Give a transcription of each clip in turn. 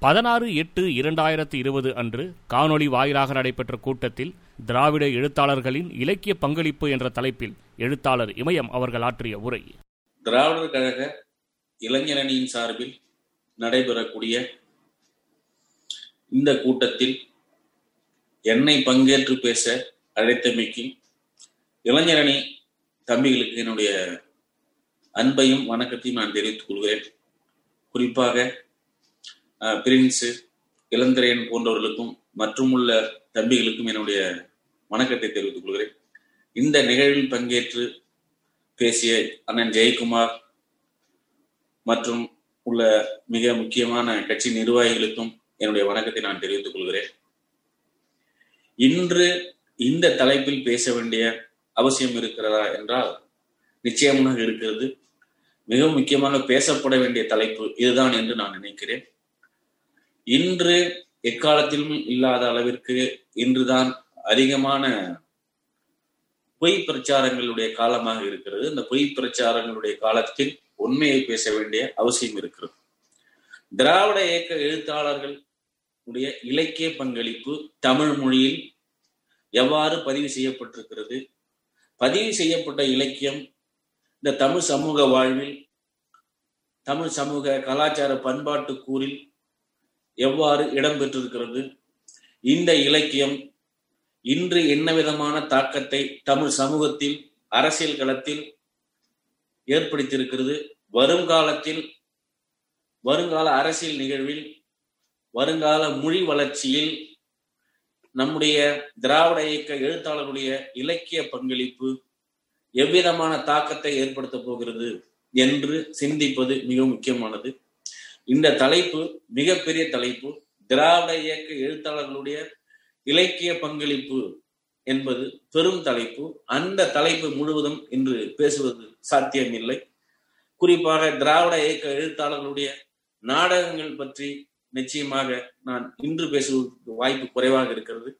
பதினாறு எட்டு இரண்டாயிரத்து இருபது அன்று காணொளி வாயிலாக நடைபெற்ற கூட்டத்தில் திராவிட எழுத்தாளர்களின் இலக்கிய பங்களிப்பு என்ற தலைப்பில் எழுத்தாளர் இமயம் அவர்கள் ஆற்றிய உரை. திராவிடர் கழக இளைஞரணியின் சார்பில் நடைபெறக்கூடிய இந்த கூட்டத்தில் என்னை பங்கேற்று பேச அழைத்தமைக்கு இளைஞரணி தம்பிகளுக்கு என்னுடைய அன்பையும் வணக்கத்தையும் நான் தெரிவித்துக் கொள்கிறேன். குறிப்பாக பிரின்ஸு இளந்திரையன் போன்றவர்களுக்கும் மற்றும் உள்ள தம்பிகளுக்கும் என்னுடைய வணக்கத்தை தெரிவித்துக் கொள்கிறேன். இந்த நிகழ்வில் பங்கேற்று பேசிய அண்ணன் ஜெயக்குமார் மற்றும் உள்ள மிக முக்கியமான கட்சி நிர்வாகிகளுக்கும் என்னுடைய வணக்கத்தை நான் தெரிவித்துக் கொள்கிறேன். இன்று இந்த தலைப்பில் பேச வேண்டிய அவசியம் இருக்கிறதா என்றால் நிச்சயமாக இருக்கிறது. மிக முக்கியமாக பேசப்பட வேண்டிய தலைப்பு இதுதான் என்று நான் நினைக்கிறேன். இன்று எக்காலத்திலும் இல்லாத அளவிற்கு இன்றுதான் அதிகமான பொய் பிரச்சாரங்களுடைய காலமாக இருக்கிறது. இந்த பொய் பிரச்சாரங்களுடைய காலத்தில் உண்மையை பேச வேண்டிய அவசியம் இருக்கிறது. திராவிட இயக்க எழுத்தாளர்கள் உடைய இலக்கிய பங்களிப்பு தமிழ் மொழியில் எவ்வாறு பதிவு செய்யப்பட்டிருக்கிறது? பதிவு செய்யப்பட்ட இலக்கியம் இந்த தமிழ் சமூக வாழ்வில் தமிழ் சமூக கலாச்சார பண்பாட்டு கூறில் எவ்வாறு இடம்பெற்றிருக்கிறது இந்த இலக்கியம் இன்று என்ன விதமான தாக்கத்தை தமிழ் சமூகத்தில் அரசியல் களத்தில் ஏற்படுத்தியிருக்கிறது? வருங்காலத்தில் வருங்கால அரசியல் நிகழ்வில் வருங்கால மொழி வளர்ச்சியில் நம்முடைய திராவிட இயக்க எழுத்தாளர்களுடைய இலக்கிய பங்களிப்பு எவ்விதமான தாக்கத்தை ஏற்படுத்த போகிறது என்று சிந்திப்பது மிக முக்கியமானது. இந்த தலைப்பு மிகப்பெரிய தலைப்பு திராவிட இயக்க எழுத்தாளர்களுடைய இலக்கிய பங்களிப்பு என்பது பெரும் தலைப்பு. அந்த தலைப்பு முழுவதும் இன்று பேசுவது சாத்தியமில்லை. குறிப்பாக திராவிட இயக்க எழுத்தாளர்களுடைய நாடகங்கள் பற்றி நிச்சயமாக நான் இன்று பேசுவதற்கு வாய்ப்பு குறைவாக இருக்கிறது.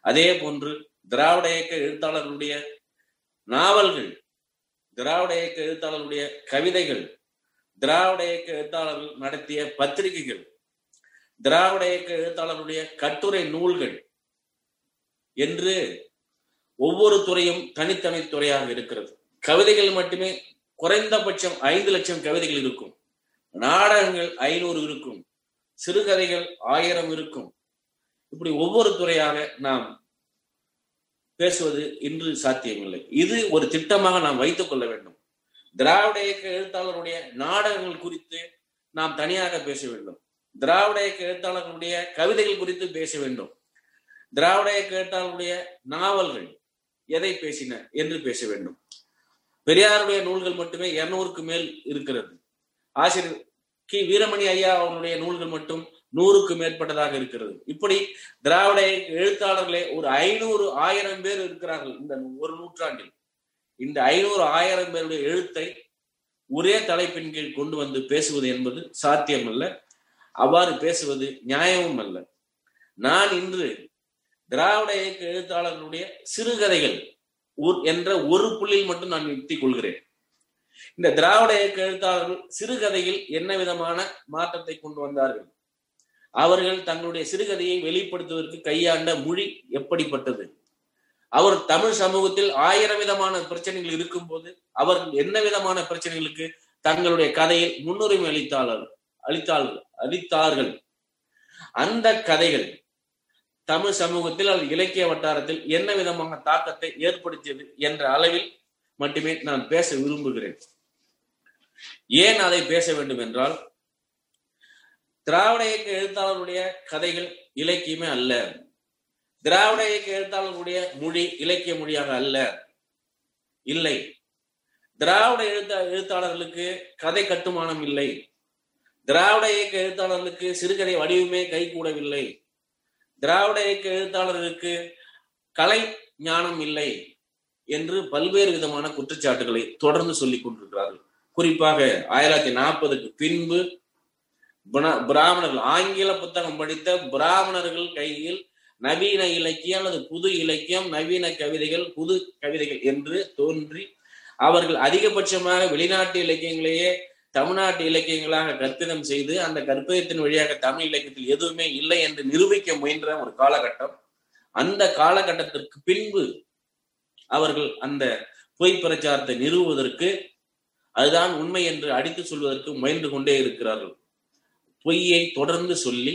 அதே போன்று திராவிட இயக்க எழுத்தாளர்களுடைய நாவல்கள் திராவிட இயக்க எழுத்தாளர்களுடைய கவிதைகள் திராவிட இயக்க எழுத்தாளர்கள் நடத்திய பத்திரிகைகள் திராவிட இயக்க எழுத்தாளர்களுடைய கட்டுரை நூல்கள் என்று ஒவ்வொரு துறையும் தனித்தனி துறையாக இருக்கிறது. கவிதைகள் மட்டுமே குறைந்தபட்சம் ஐந்து லட்சம் கவிதைகள் இருக்கும். நாடகங்கள் ஐநூறு இருக்கும். சிறுகதைகள் ஆயிரம் இருக்கும். இப்படி ஒவ்வொரு துறையாக நாம் பேசுவது இன்று சாத்தியமில்லை. இது ஒரு திட்டமாக நாம் வைத்துக் கொள்ள வேண்டும். திராவிட இயக்க எழுத்தாளருடைய நாடகங்கள் குறித்து நாம் தனியாக பேச வேண்டும். திராவிட இயக்க எழுத்தாளர்களுடைய கவிதைகள் குறித்து பேச வேண்டும். திராவிட இயக்க எழுத்தாளருடைய நாவல்கள் எதை பேசின என்று பேச வேண்டும். பெரியாருடைய நூல்கள் மட்டுமே இருநூறுக்கு மேல் இருக்கிறது. ஆசிரியர் கி. வீரமணி ஐயா அவனுடைய நூல்கள் மட்டும் நூறுக்கு மேற்பட்டதாக இருக்கிறது. இப்படி திராவிட எழுத்தாளர்களே ஒரு ஐநூறு ஆயிரம் பேர் இருக்கிறார்கள் இந்த ஒரு நூற்றாண்டில். இந்த ஐநூறு ஆயிரம் பேருடைய எழுத்தை ஒரே தலைப்பின் கீழ் கொண்டு வந்து பேசுவது என்பது சாத்தியமல்ல. அவ்வாறு பேசுவது நியாயமும் அல்ல. நான் இன்று திராவிட இயக்க எழுத்தாளர்களுடைய சிறுகதைகள் என்ற ஒரு புள்ளியில் மட்டும் நான் நிறுத்திக் கொள்கிறேன். இந்த திராவிட இயக்க எழுத்தாளர்கள் சிறுகதையில் என்ன விதமான மாற்றத்தை கொண்டு வந்தார்கள்? அவர்கள் தங்களுடைய சிறுகதையை வெளிப்படுத்துவதற்கு கையாண்ட மொழி எப்படிப்பட்டது? அவர் தமிழ் சமூகத்தில் ஆயிரம் விதமான பிரச்சனைகள் இருக்கும் போது அவர்கள் என்ன விதமான பிரச்சனைகளுக்கு தங்களுடைய கதையில் முன்னுரிமை அளித்தாளர் அளித்தார்கள் அளித்தார்கள். அந்த கதைகள் தமிழ் சமூகத்தில் அல்லது இலக்கிய வட்டாரத்தில் என்ன விதமான தாக்கத்தை ஏற்படுத்தியது என்ற அளவில் மட்டுமே நான் பேச விரும்புகிறேன். ஏன் அதை பேச வேண்டும் என்றால் திராவிட இயக்க எழுத்தாளருடைய கதைகள் இலக்கியமே அல்ல. திராவிட இயக்க எழுத்தாளர்களுடைய மொழி இலக்கிய மொழியாக அல்ல. இல்லை. திராவிட எழுத்த எழுத்தாளர்களுக்கு கதை கட்டுமானம் இல்லை. திராவிட இயக்க எழுத்தாளர்களுக்கு சிறுகதை வடிவமே கைகூடவில்லை திராவிட இயக்க எழுத்தாளர்களுக்கு கலை ஞானம் இல்லை என்று பல்வேறு விதமான குற்றச்சாட்டுகளை தொடர்ந்து சொல்லிக் கொண்டிருக்கிறார்கள். குறிப்பாக ஆயிரத்தி நாற்பதுக்கு பின்பு பிராமணர்கள் ஆங்கில புத்தகம் படித்த பிராமணர்கள் கையில் நவீன இலக்கியம் அல்லது புது இலக்கியம் நவீன கவிதைகள் புது கவிதைகள் என்று தோன்றி அவர்கள் அதிகபட்சமாக வெளிநாட்டு இலக்கியங்களையே தமிழ்நாட்டு இலக்கியங்களாக கற்பிதம் செய்து அந்த கற்பிதத்தின் வழியாக தமிழ் இலக்கியத்தில் எதுவுமே இல்லை என்று நிரூபிக்க முயன்ற ஒரு காலகட்டம். அந்த காலகட்டத்திற்கு பின்பு அவர்கள் அந்த பொய் பிரச்சாரத்தை நிறுவுவதற்கு அதுதான் உண்மை என்று அடித்து சொல்வதற்கு முயன்று கொண்டே இருக்கிறார்கள். பொய்யை தொடர்ந்து சொல்லி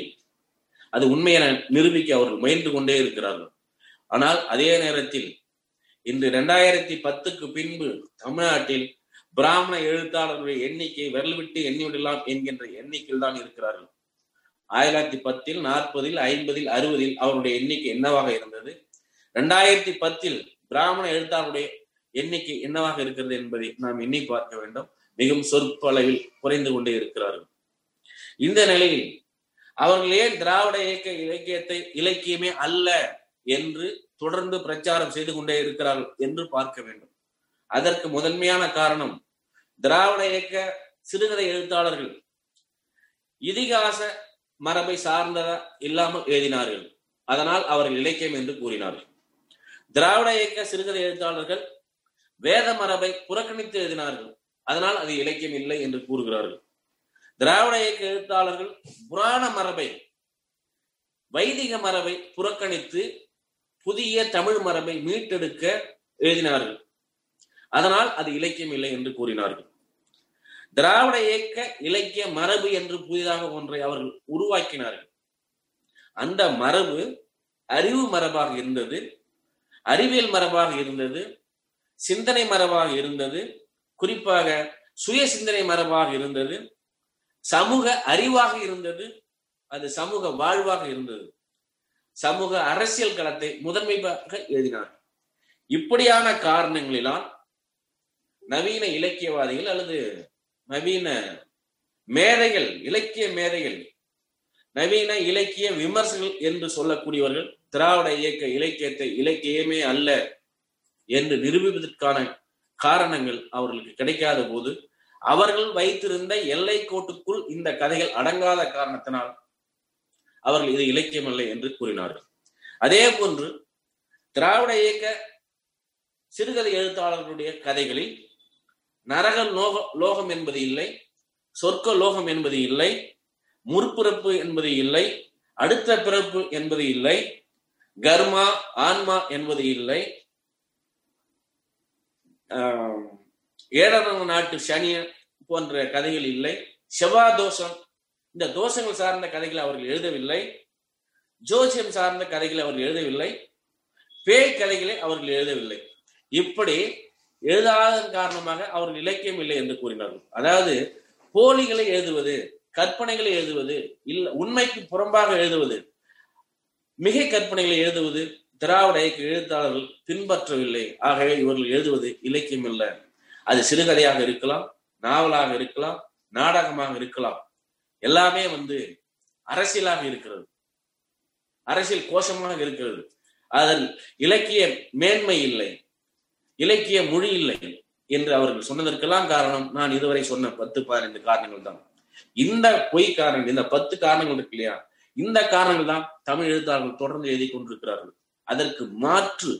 அது உண்மையை நிரூபிக்க அவர்கள் முயன்று கொண்டே இருக்கிறார்கள். ஆனால் அதே நேரத்தில் இன்று இரண்டாயிரத்தி பத்துக்கு பின்பு தமிழ்நாட்டில் பிராமண எழுத்தாளர்களுடைய எண்ணிக்கை விரல் விட்டு எண்ணிவிடலாம் என்கின்ற எண்ணிக்கையில் தான் இருக்கிறார்கள். ஆயிரத்தி தொள்ளாயிரத்தி பத்தில் நாற்பதில் ஐம்பதில் அறுபதில் அவருடைய எண்ணிக்கை என்னவாக இருந்தது? இரண்டாயிரத்தி பத்தில் பிராமண எழுத்தாளருடைய எண்ணிக்கை என்னவாக இருக்கிறது என்பதை நாம் எண்ணி பார்க்க வேண்டும். மிகவும் சொற்பளவில் குறைந்து கொண்டே இருக்கிறார்கள். இந்த நிலையில் அவர்கள் ஏன் திராவிட இயக்க இலக்கியத்தை இலக்கியமே அல்ல என்று தொடர்ந்து பிரச்சாரம் செய்து கொண்டே இருக்கிறார்கள் என்று பார்க்க வேண்டும். அதற்கு முதன்மையான காரணம் திராவிட இயக்க சிறுகதை எழுத்தாளர்கள் இதிகாச மரபை சார்ந்ததா இல்லாமல் எழுதினார்கள். அதனால் அவர்கள் இலக்கியம் என்று கூறினார்கள். திராவிட இயக்க சிறுகதை எழுத்தாளர்கள் வேத மரபை புறக்கணித்து எழுதினார்கள். அதனால் அது இலக்கியம் இல்லை என்று கூறுகிறார்கள். திராவிட இயக்க எழுத்தாளர்கள் புராண மரபை வைதிக மரபை புறக்கணித்து புதிய தமிழ் மரபை மீட்டெடுக்க எழுதினார்கள். அதனால் அது இலக்கியம் இல்லை என்று கூறினார்கள். திராவிட இயக்க இலக்கிய மரபு என்று புதிதாக ஒன்றை அவர்கள் உருவாக்கினார்கள். அந்த மரபு அறிவு மரபாக இருந்தது அறிவியல் மரபாக இருந்தது சிந்தனை மரபாக இருந்தது குறிப்பாக சுய சிந்தனை மரபாக இருந்தது சமூக அறிவாக இருந்தது அது சமூக வாழ்வாக இருந்தது. சமூக அரசியல் களத்தை முதன்மையாக எழுதினார். இப்படியான காரணங்களினால் நவீன இலக்கியவாதிகள் அல்லது நவீன மேதைகள் இலக்கிய மேதைகள் நவீன இலக்கிய விமர்சகர்கள் என்று சொல்லக்கூடியவர்கள் திராவிட இயக்க இலக்கியத்தை இலக்கியமே அல்ல என்று நிரூபிப்பதற்கான காரணங்கள் அவர்களுக்கு கிடைக்காத போது அவர்கள் வைத்திருந்த எல்லை கோட்டுக்குள் இந்த கதைகள் அடங்காத காரணத்தினால் அவர்கள் இது இலக்கியம் அல்ல என்று கூறினார்கள். அதே போன்று திராவிட இயக்க சிறுகதை எழுத்தாளர்களுடைய கதைகளில் நரக லோக லோகம் என்பது இல்லை சொர்க்க லோகம் என்பது இல்லை முற்பிறப்பு என்பது இல்லை அடுத்த பிறப்பு என்பது இல்லை கர்மா ஆன்மா என்பது இல்லை. ஏழரங்க நாட்டு சனிய போன்ற கதைகள் இல்லை. செவ்வா தோஷம் இந்த தோஷங்கள் சார்ந்த கதைகளை அவர்கள் எழுதவில்லை. ஜோசியம் சார்ந்த கதைகளை அவர்கள் எழுதவில்லை. பேய் கதைகளை அவர்கள் எழுதவில்லை. இப்படி எழுதாததன் காரணமாக அவர்கள் இலக்கியம் இல்லை என்று கூறினார்கள். அதாவது போலிகளை எழுதுவது கற்பனைகளை எழுதுவது இல்ல உண்மைக்கு புறம்பாக எழுதுவது மிகை கற்பனைகளை எழுதுவது திராவிட இயக்க எழுத்தாளர்கள் பின்பற்றவில்லை. ஆகவே இவர்கள் எழுதுவது இலக்கியம் இல்லை அது சிறுகதையாக இருக்கலாம் நாவலாக இருக்கலாம் நாடகமாக இருக்கலாம். எல்லாமே வந்து அரசியலாக இருக்கிறது. அரசியல் கோஷமாக இருக்கிறது. அதில் இலக்கிய மேன்மை இல்லை. இலக்கிய மொழி இல்லை என்று அவர்கள் சொன்னதற்கெல்லாம் காரணம் நான் இதுவரை சொன்ன பத்து பதினைந்து காரணங்கள் தான். இந்த பொய் காரணங்கள் இந்த பத்து காரணங்கள் இருக்கு இல்லையா? இந்த காரணங்கள் தான் தமிழ் எழுத்தாளர்கள் தொடர்ந்து எழுதி கொண்டிருக்கிறார்கள். அதற்கு மாற்று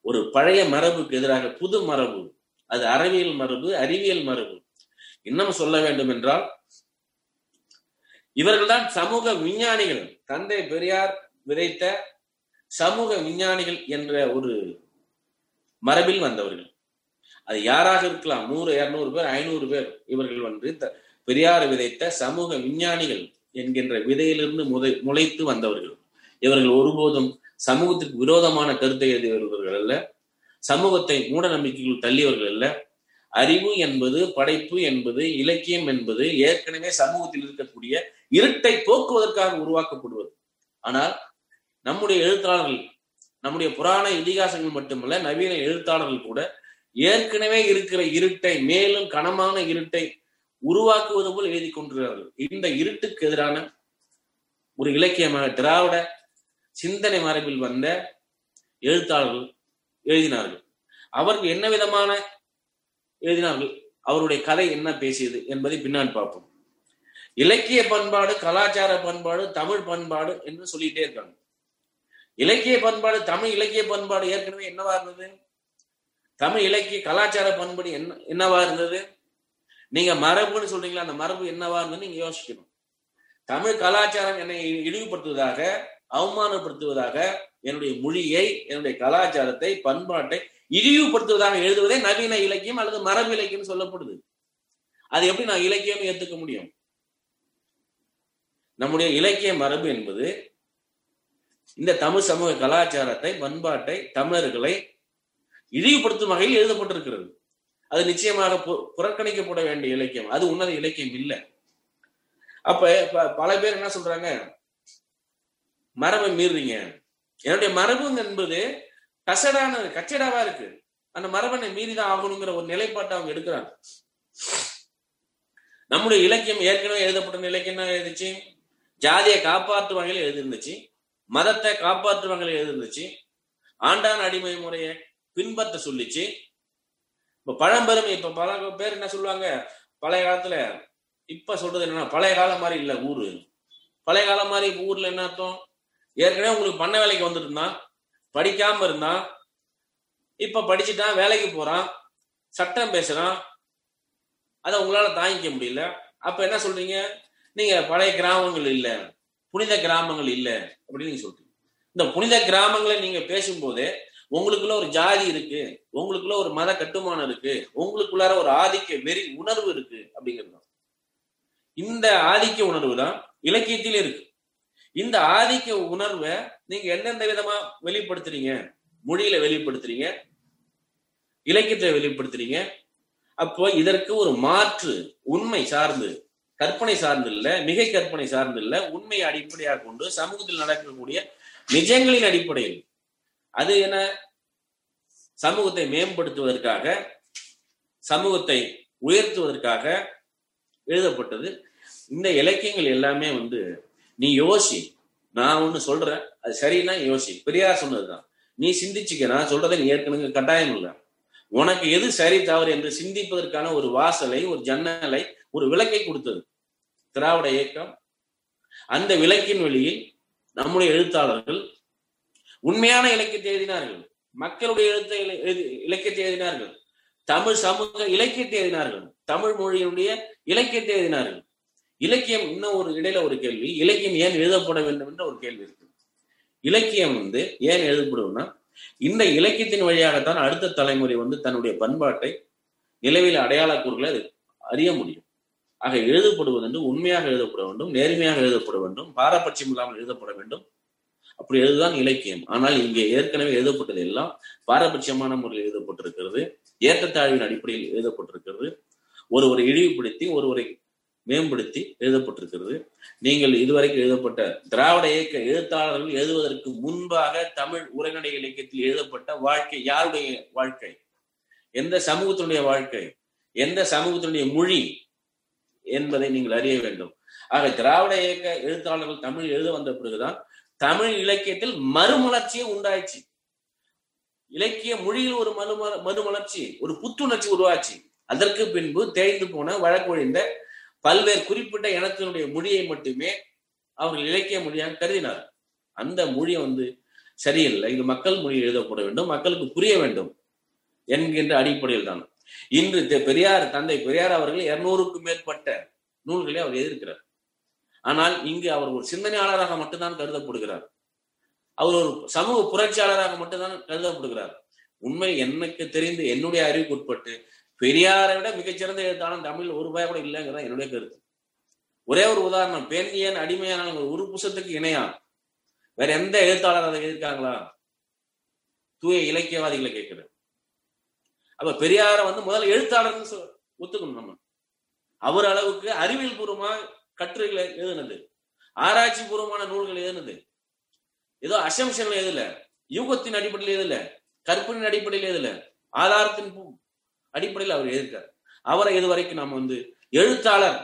ஒரு பழைய மரபுக்கு எதிராக புது மரபு அது அறிவியல் மரபு அறிவியல் மரபு. இன்னும் சொல்ல வேண்டும் என்றால் இவர்கள்தான் சமூக விஞ்ஞானிகள். தந்தை பெரியார் விதைத்த சமூக விஞ்ஞானிகள் என்ற ஒரு மரபில் வந்தவர்கள். அது யாராக இருக்கலாம்? நூறு இருநூறு பேர் ஐநூறு பேர் இவர்கள் வந்து பெரியார் விதைத்த சமூக விஞ்ஞானிகள் என்கின்ற விதையிலிருந்து முதை முளைத்து வந்தவர்கள். இவர்கள் ஒருபோதும் சமூகத்துக்கு விரோதமான கருத்தை எழுதியவர்கள் அல்ல. சமூகத்தை மூட நம்பிக்கைகள் தள்ளியவர்கள் அல்ல. அறிவு என்பது படைப்பு என்பது இலக்கியம் என்பது ஏற்கனவே சமூகத்தில் இருக்கக்கூடிய இருட்டை போக்குவதற்காக உருவாக்கப்படுவது. ஆனால் நம்முடைய எழுத்தாளர்கள் நம்முடைய புராண இதிகாசங்கள் மட்டுமல்ல நவீன எழுத்தாளர்கள் கூட ஏற்கனவே இருக்கிற இருட்டை மேலும் கனமான இருட்டை உருவாக்குவது போல் எழுதி கொண்டிருக்கிறார்கள். இந்த இருட்டுக்கு எதிரான ஒரு இலக்கியமாக திராவிட சிந்தனை மரபில் வந்த எழுத்தாளர்கள் எழுதினார்கள். அவர்கள் என்ன விதமான எழுதினார்கள்? அவருடைய கதை என்ன பேசியது என்பதை பின்னால் பார்ப்போம். இலக்கிய பண்பாடு கலாச்சார பண்பாடு தமிழ் பண்பாடு என்று சொல்லிட்டே இருக்காங்க. இலக்கிய பண்பாடு தமிழ் இலக்கிய பண்பாடு ஏற்கனவே என்னவா இருந்தது? தமிழ் இலக்கிய கலாச்சார பண்பாடு என்ன என்னவா இருந்தது? நீங்க மரபுன்னு சொல்றீங்களா? அந்த மரபு என்னவா இருந்ததுன்னு நீங்க யோசிக்கணும். தமிழ் கலாச்சாரம் என்னை இழிவுபடுத்துவதாக அவமானப்படுத்துவதாக என்னுடைய மொழியை என்னுடைய கலாச்சாரத்தை பண்பாட்டை இழிவுபடுத்துவதாக எழுதுவதே நவீன இலக்கியம் அல்லது மரபு இலக்கியம் சொல்லப்படுது. அது எப்படி நான் இலக்கியம் ஏத்துக்க முடியும்? நம்முடைய இலக்கிய மரபு என்பது இந்த தமிழ் சமூக கலாச்சாரத்தை பண்பாட்டை தமிழர்களை இழிவுபடுத்தும் வகையில் எழுதப்பட்டிருக்கிறது. அது நிச்சயமாக புறக்கணிக்கப்பட வேண்டிய இலக்கியம். அது உன்னத இலக்கியம் இல்லை. அப்ப பல பேர் என்ன சொல்றாங்க? மரபை மீறுறீங்க. என்னுடைய மரபு என்பது கசடான கச்சடாவா இருக்கு. அந்த மரபனை மீறிதான் ஆகணுங்கிற ஒரு நிலைப்பாட்டை அவங்க எடுக்கிறாங்க. நம்முடைய இலக்கியம் ஏற்கனவே எழுதப்பட்ட இலக்கியம் என்ன எழுதிச்சு? ஜாதியை காப்பாற்றும் வகையில் எழுதிருந்துச்சு மதத்தை காப்பாற்றும் வகையில் எழுதிருந்துச்சு ஆண்டான் அடிமை முறையை பின்பற்ற சொல்லிச்சு. இப்ப பழம்பெருமை இப்ப பல பேர் என்ன சொல்லுவாங்க? பழைய காலத்துல இப்ப சொல்றது என்னன்னா பழைய காலம் மாதிரி இல்ல ஊரு. பழைய காலம் மாதிரி ஊர்ல என்ன அர்த்தம்? ஏற்கனவே உங்களுக்கு பண்ண வேலைக்கு வந்துட்டு இருந்தான் படிக்காம இருந்தான் இப்ப படிச்சுட்டான் வேலைக்கு போறான் சட்டம் பேசுறான் அதை உங்களால தாங்கிக்க முடியல. அப்ப என்ன சொல்றீங்க? நீங்க பழைய கிராமங்கள் இல்ல புனித கிராமங்கள் இல்ல அப்படின்னு நீங்க சொல்றீங்க. இந்த புனித கிராமங்களை நீங்க பேசும்போதே உங்களுக்குள்ள ஒரு ஜாதி இருக்கு உங்களுக்குள்ள ஒரு மத கட்டுமானம் இருக்கு உங்களுக்குள்ளார ஒரு ஆதிக்க வெறி உணர்வு இருக்கு அப்படிங்கிறது இந்த ஆதிக்க உணர்வு தான் இலக்கியத்திலே இருக்கு. இந்த ஆதிக்க உணர்வை நீங்க எந்தெந்த விதமா வெளிப்படுத்துறீங்க? மொழியில வெளிப்படுத்துறீங்க? இலக்கியத்தை வெளிப்படுத்துறீங்க? அப்போ இதற்கு ஒரு மாற்று உண்மை சார்ந்து கற்பனை சார்ந்து இல்ல மிகை கற்பனை சார்ந்து இல்ல உண்மையை அடிப்படையாக கொண்டு சமூகத்தில் நடக்கக்கூடிய நிஜங்களின் அடிப்படையில். அது என்ன? சமூகத்தை மேம்படுத்துவதற்காக சமூகத்தை உயர்த்துவதற்காக எழுதப்பட்டது. இந்த இலக்கியங்கள் எல்லாமே வந்து நீ யோசி. நான் ஒண்ணு சொல்றேன். அது சரின்னா யோசி. பெரியார் சொன்னதுதான். நீ சிந்திச்சுக்க. நான் சொல்றதை நீ ஏற்கனவே கட்டாயம் இல்லை. உனக்கு எது சரி தவறு என்று சிந்திப்பதற்கான ஒரு வாசலை ஒரு ஜன்னலை ஒரு விளக்கை கொடுத்தது. திராவிட இயக்கம். அந்த விளக்கின் வெளியில் நம்முடைய எழுத்தாளர்கள் உண்மையான இலக்கியத்தை எழுதினார்கள். மக்களுடைய எழுத்தை இலக்கியத்தை எழுதினார்கள். தமிழ் சமூக இலக்கியத்தை எழுதினார்கள். தமிழ் மொழியினுடைய இலக்கியத்தை எழுதினார்கள். இலக்கியம் இன்னும் ஒரு இடையில ஒரு கேள்வி. இலக்கியம் ஏன் எழுதப்பட வேண்டும் என்ற ஒரு கேள்வி இருக்கு. இலக்கியம் வந்து ஏன் எழுதப்படும்னா இந்த இலக்கியத்தின் வழியாகத்தான் அடுத்த தலைமுறை வந்து தன்னுடைய பண்பாட்டை நிலவில் அடையாள கூறுகளை அறிய முடியும். ஆக எழுதப்படுவது என்று உண்மையாக எழுதப்பட வேண்டும் நேர்மையாக எழுதப்பட வேண்டும் பாரபட்சம் இல்லாமல் எழுதப்பட வேண்டும். அப்படி எழுதுதான் இலக்கியம். ஆனால் இங்கே ஏற்கனவே எழுதப்பட்டது எல்லாம் பாரபட்சமான முறையில் எழுதப்பட்டிருக்கிறது. ஏற்றத்தாழ்வின் அடிப்படையில் எழுதப்பட்டிருக்கிறது. ஒருவரை இழிவுபடுத்தி ஒருவரை மேம்படுத்தி எழுதப்பட்டிருக்கிறது. நீங்கள் இதுவரைக்கும் எழுதப்பட்ட திராவிட இயக்க எழுத்தாளர்கள் எழுதுவதற்கு முன்பாக தமிழ் உரைநடை இலக்கியத்தில் எழுதப்பட்ட வாழ்க்கை யாருடைய வாழ்க்கை? எந்த சமூகத்தினுடைய வாழ்க்கை? எந்த சமூகத்தினுடைய மொழி என்பதை நீங்கள் அறிய வேண்டும். ஆக திராவிட இயக்க எழுத்தாளர்கள் தமிழ் எழுத வந்த பிறகுதான் தமிழ் இலக்கியத்தில் மறுமலர்ச்சியே உண்டாயிடுச்சு. இலக்கிய மொழியில் ஒரு மறுமல மறுமலர்ச்சி ஒரு புத்துணர்ச்சி உருவாச்சு. அதற்கு பின்பு தேய்ந்து போன வழக்கொழிந்த பல்வேறு குறிப்பிட்ட இனத்தினுடைய மொழியை மட்டுமே அவர்கள் இலக்கிய மொழியாக கருதினார். அந்த மொழியை வந்து சரியில்லை. இது மக்கள் மொழி எழுதப்பட வேண்டும் மக்களுக்கு புரிய வேண்டும் என்கின்ற அடிப்படையில் தான். இன்று பெரியார் தந்தை பெரியார் அவர்கள் இருநூறுக்கும் மேற்பட்ட நூல்களை அவர் எதிர்க்கிறார். ஆனால் இங்கு அவர் ஒரு சிந்தனையாளராக மட்டும்தான் கருதப்படுகிறார். அவர் ஒரு சமூக புரட்சியாளராக மட்டும்தான் கருதப்படுகிறார். உண்மை எனக்கு தெரிந்து என்னுடைய அறிவுக்கு உட்பட்டு பெரியாரை விட மிகச்சிறந்த எழுத்தாளன் தமிழ் ஒரு ரூபாய் கூட இல்லைங்கிறத என்னுடைய கருத்து. ஒரே ஒரு உதாரணம் பெண்ணியன் அடிமையான ஒரு புசத்துக்கு இணையா? வேற எந்த எழுத்தாளர் அதை எதிர்க்காங்களா? தூய இலக்கியவாதிகளை கேட்கிறேன். அப்ப பெரியார வந்து முதல்ல எழுத்தாளர்னு ஒத்துக்கணும் நம்ம. அவர் அளவுக்கு அறிவியல் பூர்வமா கட்டுரைகளை எழுதுனது ஆராய்ச்சி பூர்வமான நூல்கள் எழுதுனது ஏதோ அசம்ஷன்ல எதுல யூகத்தின் அடிப்படையில் எதுல கற்பனின் அடிப்படையில் எதுல ஆதாரத்தின் அடிப்படையில் அவர் எழுதியிருக்கார் அவரை இதுவரைக்கும் நாம் வந்து எழுத்தாளர்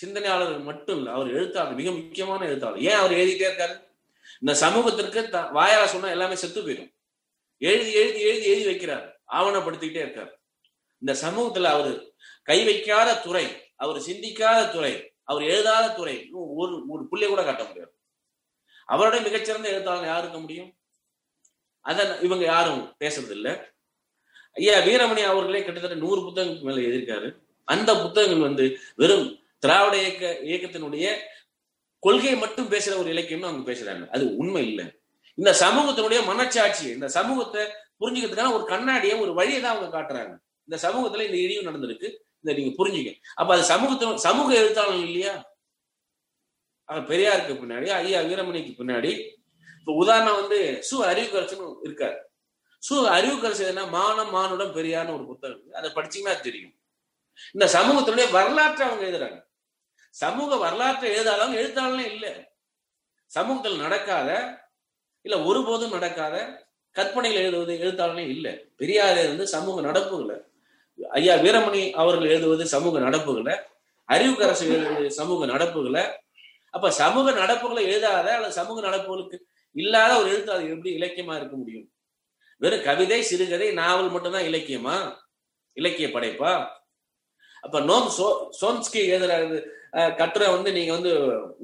சிந்தனையாளர் மட்டும் இல்லை அவர் எழுத்தாளர் மிக முக்கியமான எழுத்தாளர். ஏன் அவர் எழுதிட்டே இருக்காரு? இந்த சமூகத்திற்கு வாயால சொன்னா எல்லாமே செத்து போயிடும். எழுதி எழுதி எழுதி எழுதி வைக்கிறார். ஆவணப்படுத்திக்கிட்டே இருக்கார். இந்த சமூகத்துல அவர் கை வைக்காத துறை அவர் சிந்திக்காத துறை அவர் எழுதாத துறை ஒரு ஒரு புள்ளிய கூட காட்ட முடியாது. அவரோட மிகச்சிறந்த எழுத்தாளர் யாருக்க முடியும்? அத இவங்க யாரும் பேசுறது இல்லை ஐயா வீரமணி அவர்களே கிட்டத்தட்ட நூறு புத்தகங்களுக்கு மேல எழுதியிருக்காரு. அந்த புத்தகங்கள் வந்து வெறும் திராவிட இயக்க இயக்கத்தினுடைய கொள்கையை மட்டும் பேசுற ஒரு இலக்கியம்னு அவங்க பேசுறாங்க. அது உண்மை இல்லை. இந்த சமூகத்தினுடைய மனச்சாட்சி இந்த சமூகத்தை புரிஞ்சுக்கிறதுக்கான ஒரு கண்ணாடியை ஒரு வழியை தான் அவங்க காட்டுறாங்க. இந்த சமூகத்துல இந்த இழிவு நடந்திருக்கு. இந்த நீங்க புரிஞ்சுங்க. அப்ப அது சமூகத்தின சமூக எழுத்தாளர் இல்லையா? பெரியாருக்கு பின்னாடி ஐயா வீரமணிக்கு பின்னாடி. இப்ப உதாரணம் வந்து சு. அறிவுக்கரசன் இருக்காரு. சு அறிவுக்கரசு என்ன? மானம் மானுடம் பெரியான ஒரு புத்தகம் இருக்கு. அதை படிச்சீங்கன்னா தெரியும். இந்த சமூகத்தினுடைய வரலாற்றை அவங்க எழுதுறாங்க. சமூக வரலாற்றை எழுதாதவங்க எழுத்தாளனே இல்லை. சமூகத்தில் நடக்காத இல்ல ஒருபோதும் நடக்காத கற்பனைகள் எழுதுவது எழுத்தாளனே இல்ல. பெரியார் வந்து சமூக நடப்புகளை. ஐயா வீரமணி அவர்கள் எழுதுவது சமூக நடப்புகளை. அறிவுக்கரசு எழுதுவது சமூக நடப்புகளை. அப்ப சமூக நடப்புகளை எழுதாத அல்லது சமூக நடப்புகளுக்கு இல்லாத ஒரு எழுத்தாளர் எப்படி இலக்கியமா இருக்க முடியும்? வெறும் கவிதை சிறுகதை நாவல் மட்டும்தான் இலக்கியமா? இலக்கிய படைப்பா? அப்ப நோம் சோ சோம்ஸ்கி எழுதுற கட்டுரை வந்து நீங்க வந்து